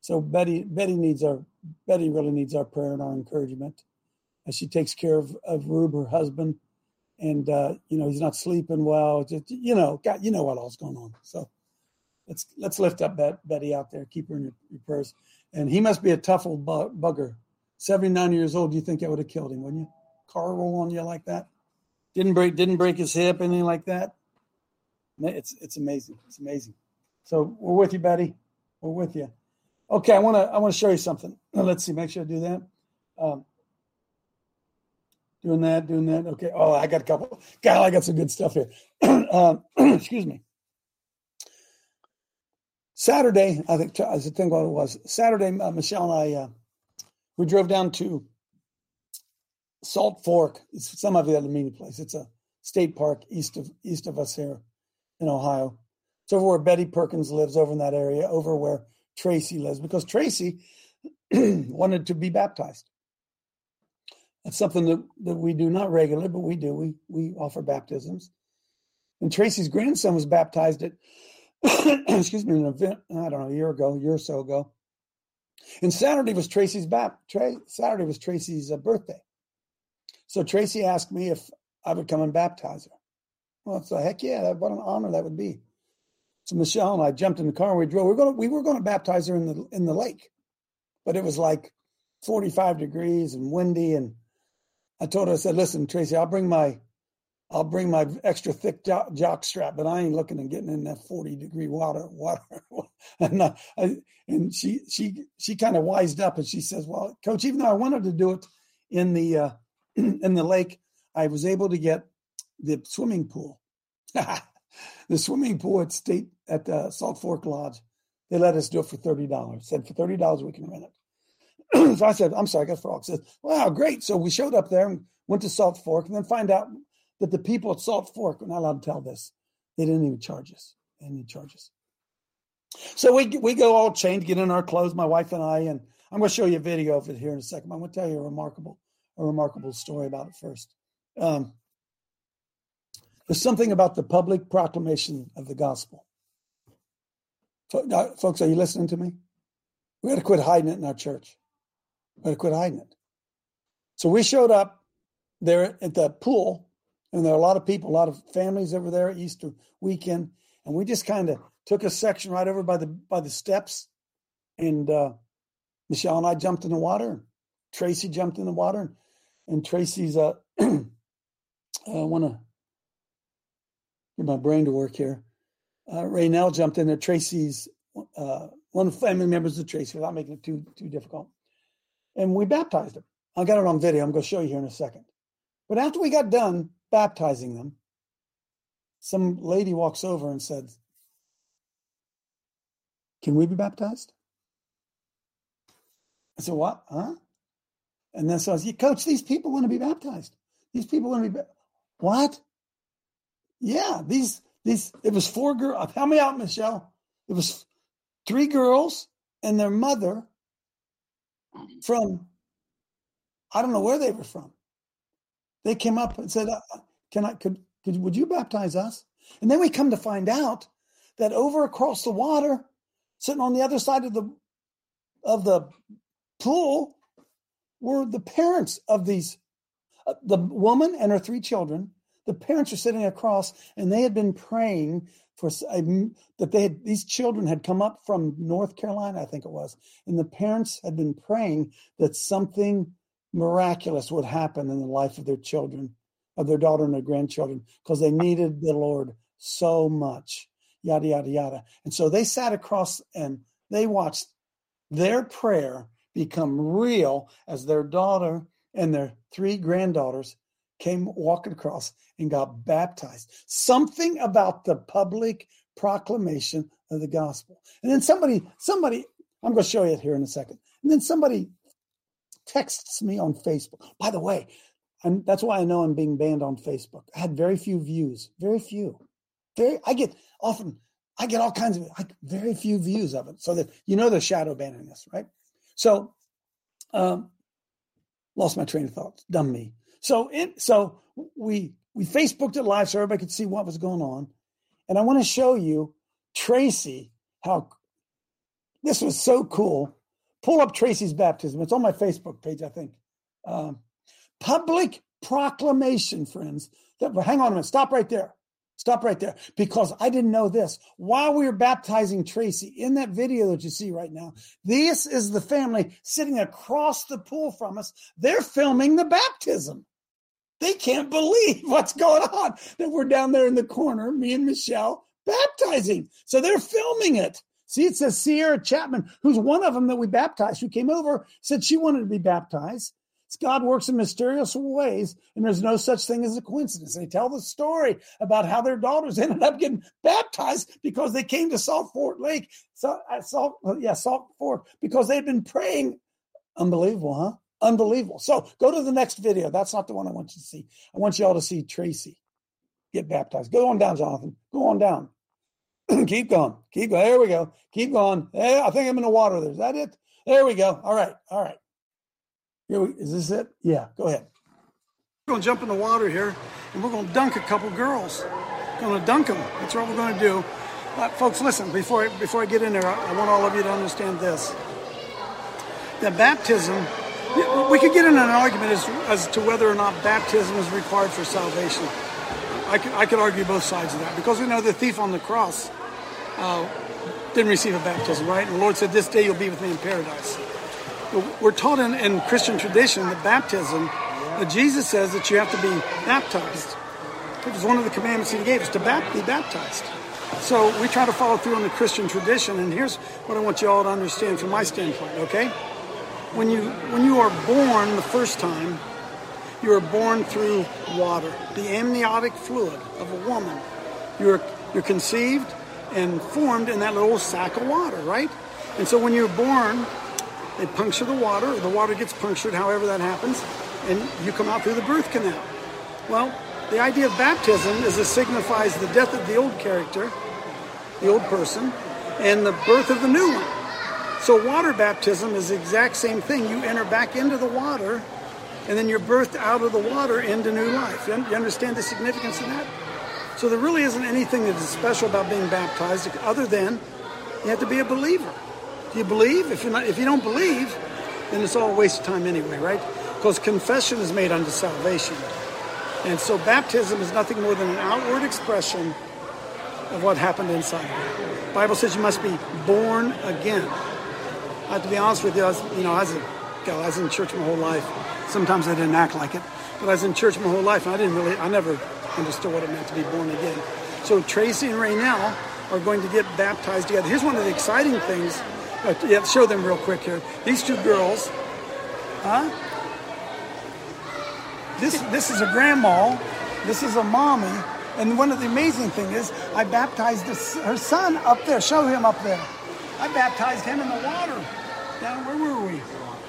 So betty betty needs our betty really needs our prayer and our encouragement as she takes care of of rube her husband. And uh you know he's not sleeping well. Just you know god you know what all's going on. So let's let's lift up Bet, betty out there keep her in your, your prayers and he must be a tough old bu- bugger 79 years old you think that would have killed him wouldn't you car roll on you like that didn't break didn't break his hip anything like that it's it's amazing it's amazing so we're with you betty we're with you Okay, I want to I want to show you something. Let's see. Make sure I do that. Um, doing that, doing that. Okay. Oh, I got a couple. God, I got some good stuff here. um, excuse me. Saturday, I think I think what it was. Saturday, uh, Michelle and I uh, we drove down to Salt Fork. It's some of you have meeting place. It's a state park east of east of us here in Ohio. It's over where Betty Perkins lives, over in that area, over where Tracy lives, because Tracy wanted to be baptized. That's something that, that we do not regularly, but we do. We we offer baptisms. And Tracy's grandson was baptized at excuse me, an event, I don't know, a year ago, a year or so ago. And Saturday was Tracy's bap Tra- Saturday was Tracy's uh, birthday. So Tracy asked me if I would come and baptize her. Well, a heck yeah, what an honor that would be. So Michelle and I jumped in the car and we drove. We were going to, we were going to baptize her in the in the lake, but it was like 45 degrees and windy. And I told her, I said, "Listen, Tracy, I'll bring my I'll bring my extra thick jock, jock strap, but I ain't looking at getting in that 40 degree water water." and uh, I, and she she she kind of wised up and she says, "Well, coach, even though I wanted to do it in the uh, in the lake, I was able to get the swimming pool." the swimming pool at state at the Salt Fork Lodge. They let us do it for thirty dollars. Said for thirty dollars we can rent it. so I said, "I'm sorry, I got frogs." Said, "Wow, great!" So we showed up there and went to Salt Fork, and then find out that the people at Salt Fork are not allowed to tell this. They didn't even charge us. They didn't charge us. So we we go all chained, get in our clothes, my wife and I, and I'm going to show you a video of it here in a second. I'm going to tell you a remarkable a remarkable story about it first. Um, there's something about the public proclamation of the gospel. Uh, folks, are you listening to me? We got to quit hiding it in our church. We got to quit hiding it. So we showed up there at the pool, and there are a lot of people, a lot of families over there Easter weekend, and we just kind of took a section right over by the by the steps, and uh, Michelle and I jumped in the water. Tracy jumped in the water, and, Tracy's uh, I want to get my brain to work here. Uh, Raynell jumped in there. Tracy's uh, one of the family members of Tracy, without making it too too difficult, and we baptized him. I got it on video. I'm going to show you here in a second. But after we got done baptizing them, some lady walks over and said, "Can we be baptized?" I said, "What? Huh?" And then so I said, "Coach, these people want to be baptized. These people want to be ba- what?" Yeah, these these it was four girls. Uh, help me out, Michelle. It was three girls and their mother from I don't know where they were from. They came up and said, uh, "Can I? Could, could would you baptize us?" And then we come to find out that over across the water, sitting on the other side of the of the pool, were the parents of these uh, the woman and her three children the parents are sitting across and they had been praying for that they had these children had come up from North Carolina, I think it was, and the parents had been praying that something miraculous would happen in the life of their children, of their daughter and their grandchildren, because they needed the Lord so much. Yada yada yada. And so they sat across and they watched their prayer become real as their daughter and their three granddaughters came walking across and got baptized. Something about the public proclamation of the gospel. And then somebody, somebody, I'm going to show you it here in a second. And then somebody texts me on Facebook. By the way, and that's why I know I'm being banned on Facebook. I had very few views, very few. Very, I get often, I get all kinds of like very few views of it. So that you know they're shadow banning this, right? So, um, lost my train of thought. Dumb me. So it so we we Facebooked it live so everybody could see what was going on. And I want to show you Tracy how this was so cool. Pull up Tracy's baptism. It's on my Facebook page, I think. Um, public proclamation, friends. That hang on a minute. Stop right there. Stop right there because I didn't know this. While we were baptizing Tracy in that video that you see right now, this is the family sitting across the pool from us. They're filming the baptism. They can't believe what's going on that we're down there in the corner, me and Michelle, baptizing. So they're filming it. See, it says Sierra Chapman, who's one of them that we baptized, who came over, said she wanted to be baptized. It's God works in mysterious ways, and there's no such thing as a coincidence. They tell the story about how their daughters ended up getting baptized because they came to Salt Fork Lake, uh, Salt, Salt yeah, Salt Fork, because they'd been praying. Unbelievable, huh? Unbelievable. So go to the next video. That's not the one I want you to see. I want you all to see Tracy get baptized. Go on down, Jonathan. Go on down. Keep going. Keep going. There we go. Keep going. Hey, I think I'm in the water there. Is that it? There we go. All right. All right. Here we, is this it? Yeah, go ahead. We're going to jump in the water here and we're going to dunk a couple girls. going to dunk them. That's what we're going to do. But folks, listen, before, before I get in there, I, I want all of you to understand this. That baptism, we could get in an argument as, as to whether or not baptism is required for salvation. I could, I could argue both sides of that because we know the thief on the cross uh, didn't receive a baptism, right? And the Lord said, This day you'll be with me in paradise. We're taught in, in Christian tradition that baptism, that Jesus says that you have to be baptized. It was one of the commandments he gave us to be baptized. So we try to follow through on the Christian tradition, and here's what I want you all to understand from my standpoint, okay? When you when you are born the first time, you are born through water, the amniotic fluid of a woman. You're you're conceived and formed in that little sack of water, right? And so when you're born, they puncture the water, or the water gets punctured, however that happens, and you come out through the birth canal. Well, the idea of baptism is it signifies the death of the old character, the old person, and the birth of the new one. So water baptism is the exact same thing. You enter back into the water, and then you're birthed out of the water into new life. You understand the significance of that? So there really isn't anything that is special about being baptized other than you have to be a believer. Do you believe? If, you're not, if you don't believe, then it's all a waste of time anyway, right? Because confession is made unto salvation. And so baptism is nothing more than an outward expression of what happened inside. The Bible says you must be born again. I have to be honest with you, I was, you know, I was, a, I was in church my whole life. Sometimes I didn't act like it, but I was in church my whole life, and I didn't really, I never understood what it meant to be born again. So Tracy and Raynell are going to get baptized together. Here's one of the exciting things uh, yeah, show them real quick here. These two girls, huh? This this is a grandma, this is a mommy, and one of the amazing thing is I baptized this, her son up there. Show him up there. I baptized him in the water. Now where were we?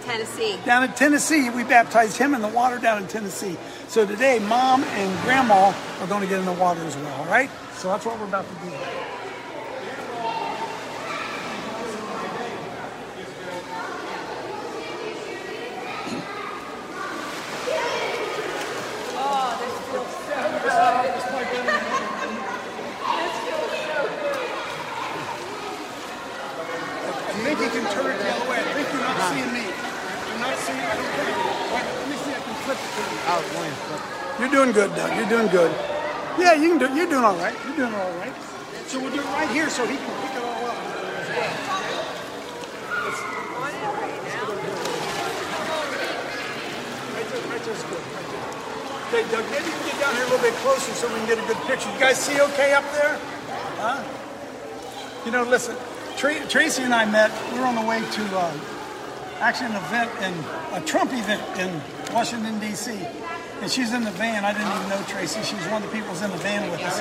Tennessee. Down in Tennessee, we baptized him in the water down in Tennessee. So today, mom and grandma are going to get in the water as well. All right. So that's what we're about to do. You're doing good, Doug. You're doing good. Yeah, you can do. You're doing all right. You're doing all right. So we'll do it right here, so he can pick it all up. Okay, Doug, maybe you can get down here a little bit closer so we can get a good picture. You guys see okay up there? Huh? You know, listen, Tra- Tracy and I met. We were on the way to uh, actually an event in a Trump event in Washington D.C. And she's in the van. I didn't even know Tracy. She was one of the people who's in the van with us.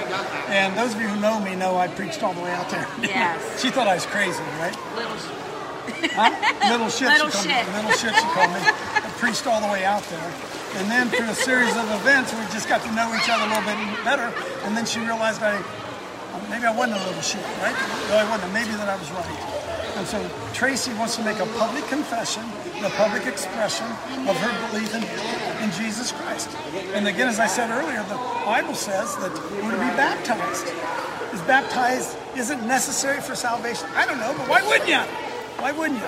And those of you who know me know I preached all the way out there. Yes. she thought I was crazy, right? Little Huh? Little shit. Little she called shit. Me. Little shit. She called me. I preached all the way out there, and then through a series of events, we just got to know each other a little bit better. And then she realized I maybe I wasn't a little shit, right? No, I wasn't. Maybe that I was right. And so Tracy wants to make a public confession, a public expression of her belief in, in Jesus Christ. And again, as I said earlier, the Bible says that we're to be baptized. Is baptized isn't necessary for salvation? I don't know, but why wouldn't you? Why wouldn't you?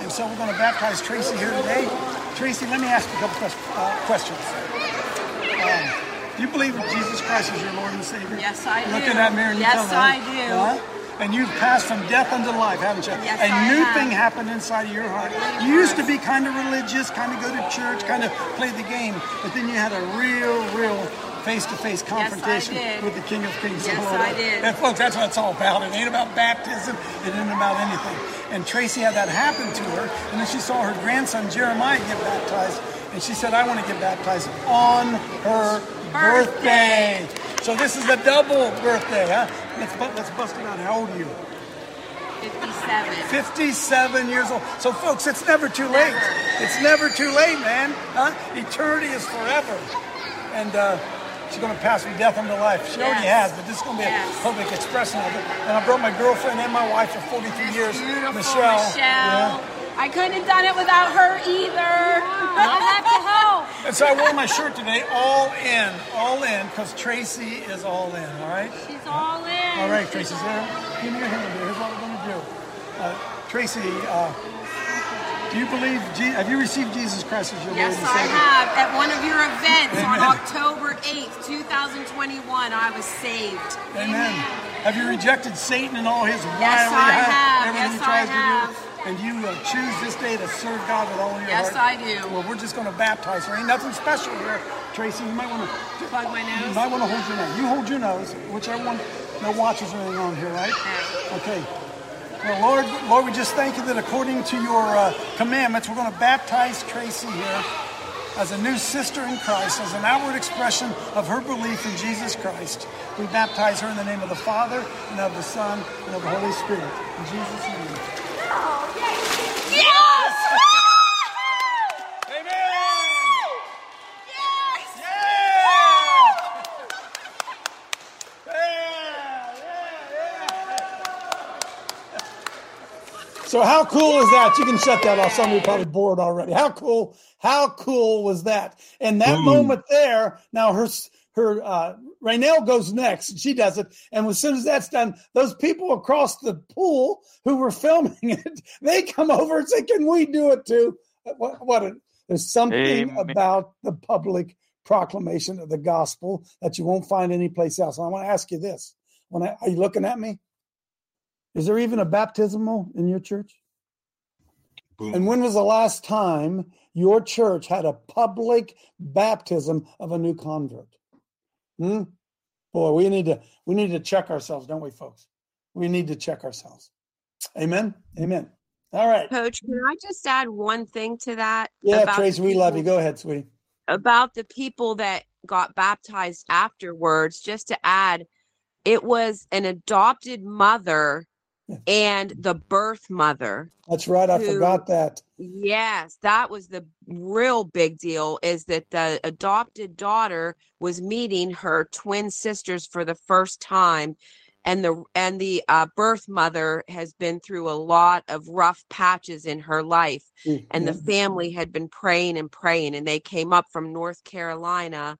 And so we're going to baptize Tracy here today. Tracy, let me ask you a couple uh, questions. Um, do you believe that Jesus Christ is your Lord and Savior? Yes, I do. Look in that mirror and you Yes, tell me. I do. Huh? And you've passed from death unto life, haven't you? Yes, a I new have. thing happened inside of your heart. You used to be kind of religious, kind of go to church, kind of play the game, but then you had a real, real face-to-face confrontation did. with the King of Kings. Yes, Lord I did. And folks, that's what it's all about. It ain't about baptism. It ain't about anything. And Tracy had that happen to her, and then she saw her grandson Jeremiah get baptized, and she said, "I want to get baptized on her birthday." So this is a double birthday, huh? Let's let's bust it out. How old are you? 57. 57 years old. So, folks, it's never too late. It's never too late, man. Huh? Eternity is forever. And uh, she's going to pass from death unto life. She already has, but this is going to be a public expression of it. And I brought my girlfriend and my wife for 43 years, Beautiful Michelle. Michelle. I couldn't have done it without her either. I have to help. And so I wore my shirt today, all in, all in, because Tracy is all in, all right? She's all in. All right, Tracy's there. Give me your hand here. Here's what we're going to do. Uh, Tracy, uh, do you believe, have you received Jesus Christ as your Yes, Lord and I have. At one of your events on October 8th, 2021, I was saved. Amen. Have you rejected Satan and all his Yes, I have. everything Yes, he tries I to have. do? And you uh, choose this day to serve God with all your Yes, heart? I do. Well, we're just going to baptize her. Ain't nothing special here. Tracy, you might want to plug my nose. You might want to hold your nose. You hold your nose, whichever one. No watches or anything on here, right? Okay. Well, Lord, Lord, we just thank you that according to your uh, commandments, we're going to baptize Tracy here as a new sister in Christ, as an outward expression of her belief in Jesus Christ. We baptize her in the name of the Father and of the Son and of the Holy Spirit. In Jesus' name. Yes! So how cool is that? You can shut that off. Some of you probably bored already. How cool? How cool was that? And that Boom. moment there. Now her her uh, Raynell goes next. She does it, and as soon as that's done, those people across the pool who were filming it, they come over and say, "Can we do it too?" What? what a, there's something Amen. about the public proclamation of the gospel that you won't find anyplace else. And I want to ask you this: When I, are you looking at me? Is there even a baptismal in your church? And when was the last time your church had a public baptism of a new convert? Hmm? Boy, we need to we need to check ourselves, don't we, folks? We need to check ourselves. Amen. Amen. All right. Coach, can I just add one thing to that? Yeah, about Tracy, we love you. Go ahead, sweetie. About the people that got baptized afterwards, just to add, it was an adopted mother and the birth mother. That's right. I who- forgot that. Yes, that was the real big deal is that the adopted daughter was meeting her twin sisters for the first time and the and the uh, birth mother has been through a lot of rough patches in her life Mm, and the family had been praying and praying and they came up from North Carolina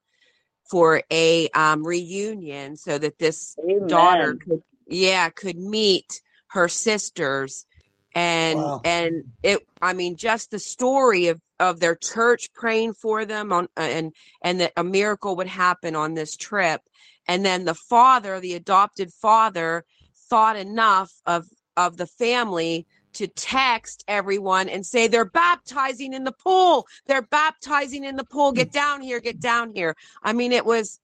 for a um, reunion so that this daughter could yeah could meet her sisters. And Wow. and it i mean just the story of of their church praying for them on uh, and and that a miracle would happen on this trip. And then the father the adopted father thought enough of of the family to text everyone and say they're baptizing in the pool. They're baptizing in the pool. Get down here. Get down here. I mean it was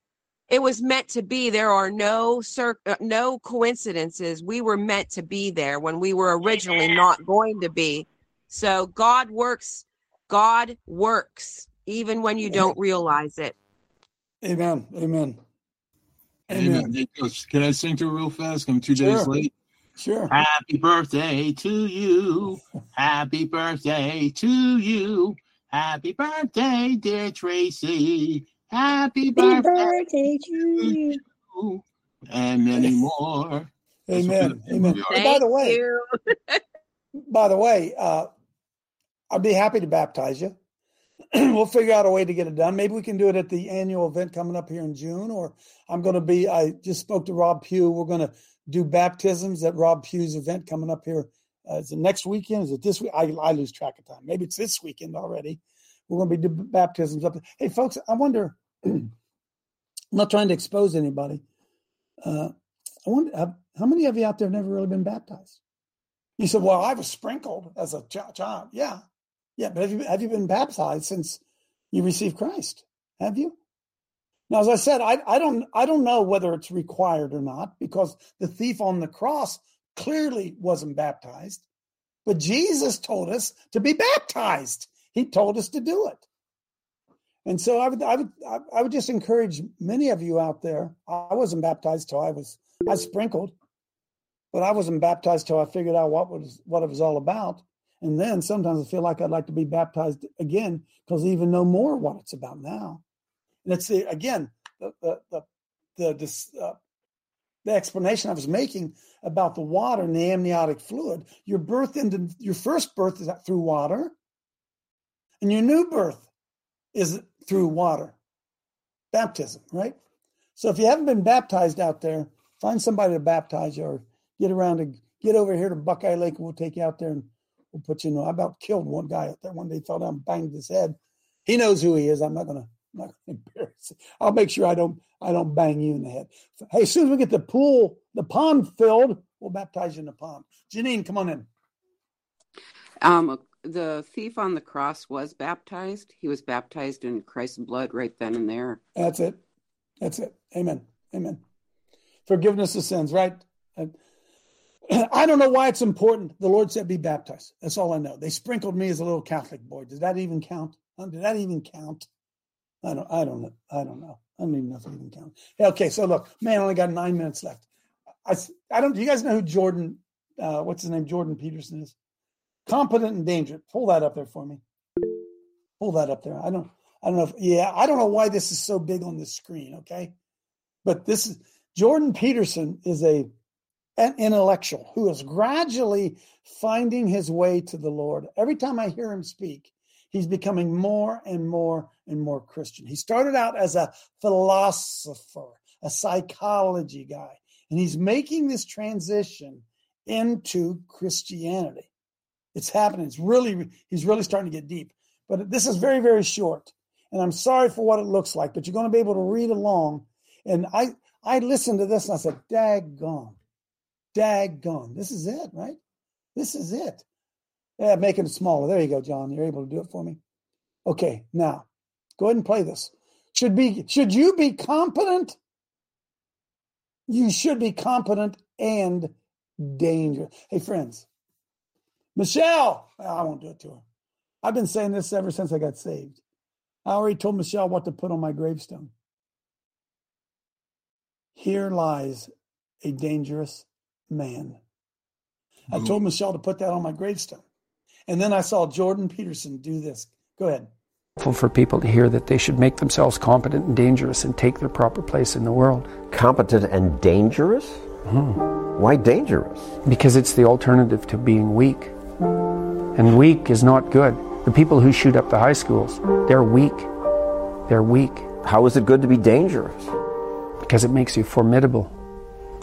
it was meant to be there are no cir- uh, no coincidences we were meant to be there when we were originally not going to be so god works god works even when you don't realize it Amen. Amen. Amen. Hey, Coach, can I sing to it real fast? I'm two days late. Sure. Happy birthday to you. Happy birthday to you. Happy birthday, dear Tracy. Happy birthday, to you. And many more. Amen. Amen. Thank by the way, you. by the way, uh, I'd be happy to baptize you. we'll figure out a way to get it done. Maybe we can do it at the annual event coming up here in June, or I'm going to be. I just spoke to Rob Pugh. We're going to do baptisms at Rob Pugh's event coming up here. Uh, is it next weekend? Is it this week? I, I lose track of time. Maybe it's this weekend already. We're going to be doing baptisms up. Hey, folks, I wonder. I'm not trying to expose anybody. Uh, I wonder how, how many of you out there have never really been baptized? You said, "Well, I was sprinkled as a ch- child." Yeah, yeah, but have you have you been baptized since you received Christ? Have you? Now, as I said, I, I don't I don't know whether it's required or not because the thief on the cross clearly wasn't baptized, but Jesus told us to be baptized. He told us to do it. And so I would I would I would just encourage many of you out there. I wasn't baptized till I was I sprinkled, but I wasn't baptized till I figured out what was what it was all about. And then sometimes I feel like I'd like to be baptized again because I even know more what it's about now. And it's the, again the the the the, this, uh, the explanation I was making about the water and the amniotic fluid. Your birth into your first birth is through water, and your new birth is through water, baptism, right? So if you haven't been baptized out there, find somebody to baptize you, or get around to get over here to Buckeye Lake, and we'll take you out there and we'll put you in. I about killed one guy out there one day, fell down, banged his head. He knows who he is. I'm not gonna, I'm not gonna embarrass. Him. I'll make sure I don't, I don't bang you in the head. Hey, as soon as we get the pool, the pond filled, we'll baptize you in the pond. Janine, come on in. Um, the thief on the cross was baptized. He was baptized in Christ's blood right then and there. That's it. That's it. Amen. Amen. Forgiveness of sins, right? I don't know why it's important. The Lord said, be baptized. That's all I know. They sprinkled me as a little Catholic boy. Does that even count? Did that even count? I don't, I don't know. I don't know. I don't even know if it even counts. Okay, so look, man, I only got nine minutes left. I, I don't, do you guys know who Jordan, uh, what's his name? Jordan Peterson is? Competent and dangerous. Pull that up there for me. Pull that up there. I don't, I don't know if, yeah, I don't know why this is so big on the screen, okay? But this is, Jordan Peterson is a, an intellectual who is gradually finding his way to the Lord. Every time I hear him speak, he's becoming more and more and more Christian. He started out as a philosopher, a psychology guy, and he's making this transition into Christianity. It's happening. It's really, he's really starting to get deep. But this is very, very short. And I'm sorry for what it looks like, but you're going to be able to read along. And I, I listened to this and I said, daggone, daggone. This is it, right? This is it. Yeah, making it smaller. There you go, John. You're able to do it for me. Okay, now go ahead and play this. Should be should you be competent? You should be competent and dangerous. Hey, friends, Michelle, I won't do it to her. I've been saying this ever since I got saved. I already told Michelle what to put on my gravestone. Here lies a dangerous man. I told Michelle to put that on my gravestone. And then I saw Jordan Peterson do this. Go ahead. For people to hear that they should make themselves competent and dangerous and take their proper place in the world. Competent and dangerous? Mm. Why dangerous? Because it's the alternative to being weak. And weak is not good. The people who shoot up the high schools, they're weak. They're weak. How is it good to be dangerous? Because it makes you formidable.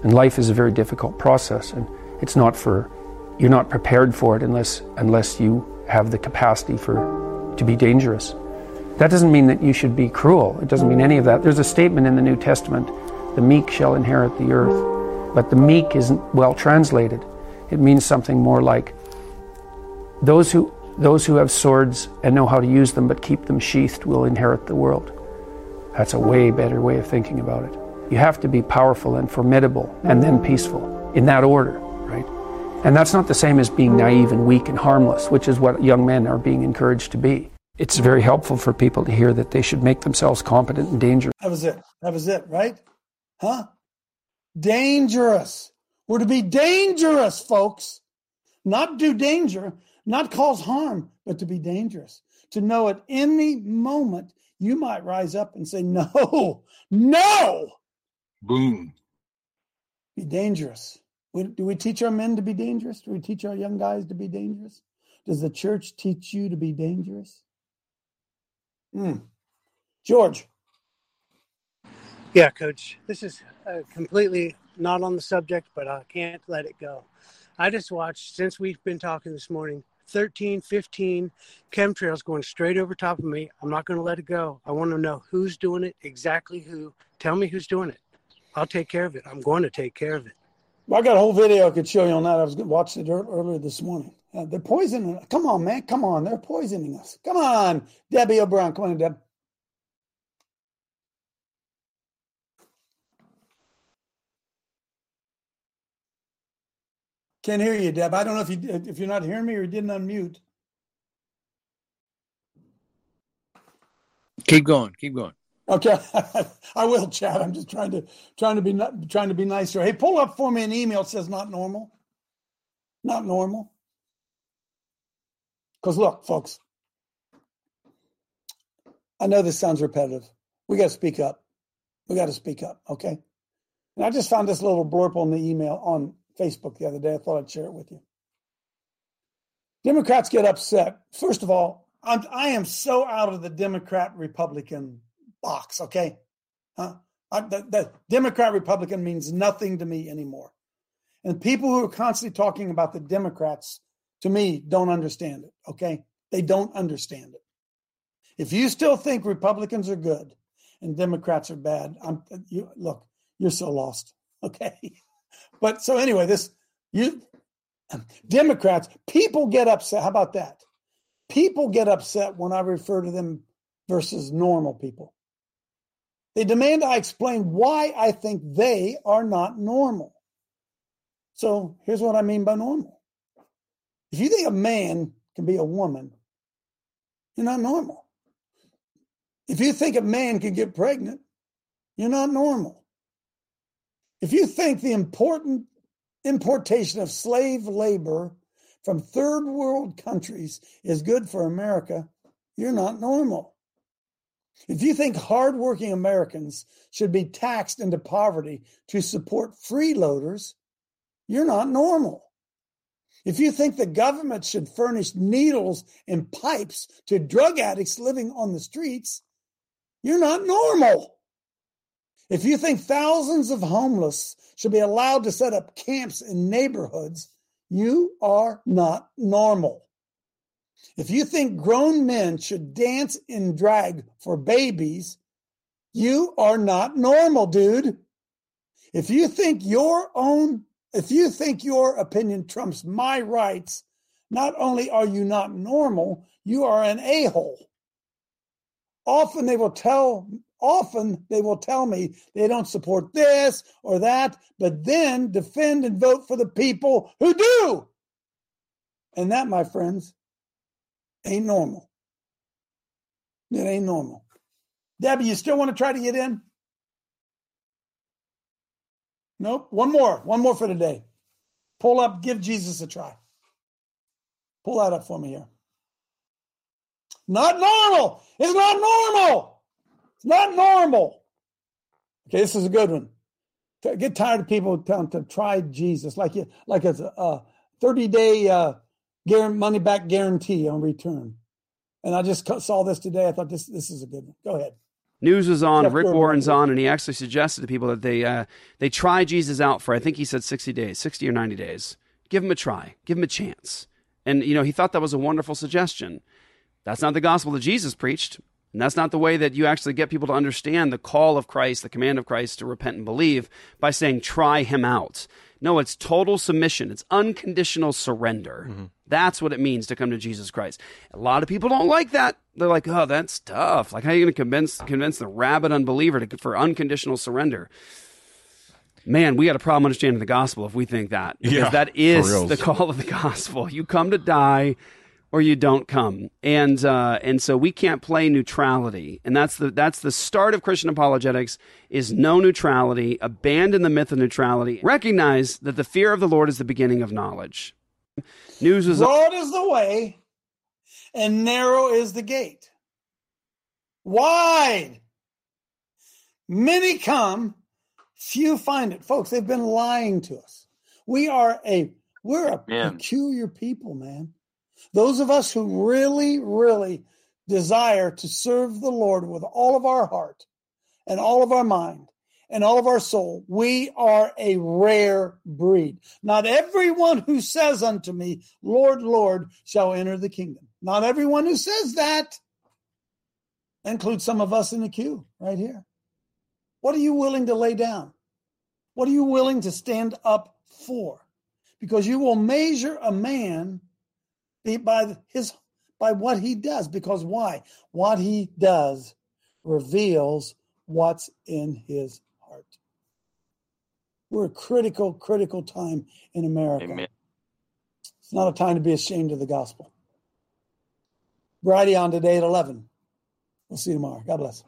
And life is a very difficult process. And it's not for you're not prepared for it unless unless you have the capacity for to be dangerous. That doesn't mean that you should be cruel. It doesn't mean any of that. There's a statement in the New Testament, the meek shall inherit the earth. But the meek isn't well translated. It means something more like those who those who have swords and know how to use them but keep them sheathed will inherit the world. That's a way better way of thinking about it. You have to be powerful and formidable and then peaceful in that order, right? And that's not the same as being naive and weak and harmless, which is what young men are being encouraged to be. It's very helpful for people to hear that they should make themselves competent and dangerous. That was it. That was it, right? Huh? Dangerous. We're to be dangerous, folks. Not do danger, not cause harm, but to be dangerous. To know at any moment you might rise up and say, No, no. Boom. Be dangerous. Do we teach our men to be dangerous? Do we teach our young guys to be dangerous? Does the church teach you to be dangerous? Hmm. George. Yeah, coach. This is uh, completely not on the subject, but I can't let it go. I just watched, since we've been talking this morning, 13, 15 chemtrails going straight over top of me. I'm not going to let it go. I want to know who's doing it, exactly who. Tell me who's doing it. I'll take care of it. I'm going to take care of it. Well, I got a whole video I could show you on that. I was watching it earlier this morning. Uh, they're poisoning. Come on, man. Come on. They're poisoning us. Come on, Debbie O'Brien. Come on, Deb. Can't hear you, Deb. I don't know if you if you're not hearing me or you didn't unmute. Keep going. Keep going. Okay, I will, Chad. I'm just trying to trying to be not, trying to be nicer. Hey, pull up for me an email that says not normal. Not normal. Because look, folks, I know this sounds repetitive. We got to speak up. We got to speak up. Okay. And I just found this little blurb on the email on Facebook the other day. I thought I'd share it with you. Democrats get upset. First of all, I'm, I am so out of the Democrat Republican box. Okay. Huh? I, the, the Democrat Republican means nothing to me anymore. And people who are constantly talking about the Democrats, to me, don't understand it. Okay. They don't understand it. If you still think Republicans are good and Democrats are bad, I'm you look, you're so lost. Okay. But so anyway, this you Democrats, people get upset. How about that? People get upset when I refer to them versus normal people. They demand I explain why I think they are not normal. So here's what I mean by normal. If you think a man can be a woman, you're not normal. If you think a man can get pregnant, you're not normal. If you think the important importation of slave labor from third world countries is good for America, you're not normal. If you think hardworking Americans should be taxed into poverty to support freeloaders, you're not normal. If you think the government should furnish needles and pipes to drug addicts living on the streets, you're not normal. If you think thousands of homeless should be allowed to set up camps in neighborhoods, you are not normal. If you think grown men should dance in drag for babies, you are not normal, dude. If you think your own if you think your opinion trumps my rights, not only are you not normal, you are an a hole. Often they will tell often they will tell me they don't support this or that, but then defend and vote for the people who do. And that, my friends, ain't normal. It ain't normal. Debbie, you still want to try to get in? Nope. One more. One more for today. Pull up, give Jesus a try. Pull that up for me here. Not normal. It's not normal. It's not normal. Okay, this is a good one. Get tired of people telling to try Jesus like you like it's a, 30 day uh, money back guarantee on return. And I just saw this today. I thought this this is a good one. Go ahead. News was on, Jeff Rick Gordon. Warren's on, and he actually suggested to people that they uh, they try Jesus out for I think he said sixty days, sixty or ninety days. Give him a try, give him a chance. And you know he thought that was a wonderful suggestion. That's not the gospel that Jesus preached, and that's not the way that you actually get people to understand the call of Christ, the command of Christ to repent and believe by saying try him out. No, it's total submission. It's unconditional surrender. Mm-hmm. That's what it means to come to Jesus Christ. A lot of people don't like that. They're like, "Oh, that's tough. Like, how are you going to convince convince the rabid unbeliever to, for unconditional surrender?" Man, we got a problem understanding the gospel if we think that because Yeah, that is the call of the gospel. You come to die, or you don't come, and uh, and so we can't play neutrality, and that's the that's the start of Christian apologetics is no neutrality. Abandon the myth of neutrality. Recognize that the fear of the Lord is the beginning of knowledge. News is Broad is the way, and narrow is the gate. Wide. Many come, few find it. Folks, they've been lying to us. We are a we're a Man. peculiar people, man. Those of us who really, really desire to serve the Lord with all of our heart and all of our mind and all of our soul, we are a rare breed. Not everyone who says unto me, Lord, Lord, shall enter the kingdom. Not everyone who says that includes some of us in the queue right here. What are you willing to lay down? What are you willing to stand up for? Because you will measure a man by his by what he does. Because why? What he does reveals what's in his heart. We're a critical, critical time in America. Amen. not a time to be ashamed of the gospel. Brady on today at 11. We'll see you tomorrow. God bless.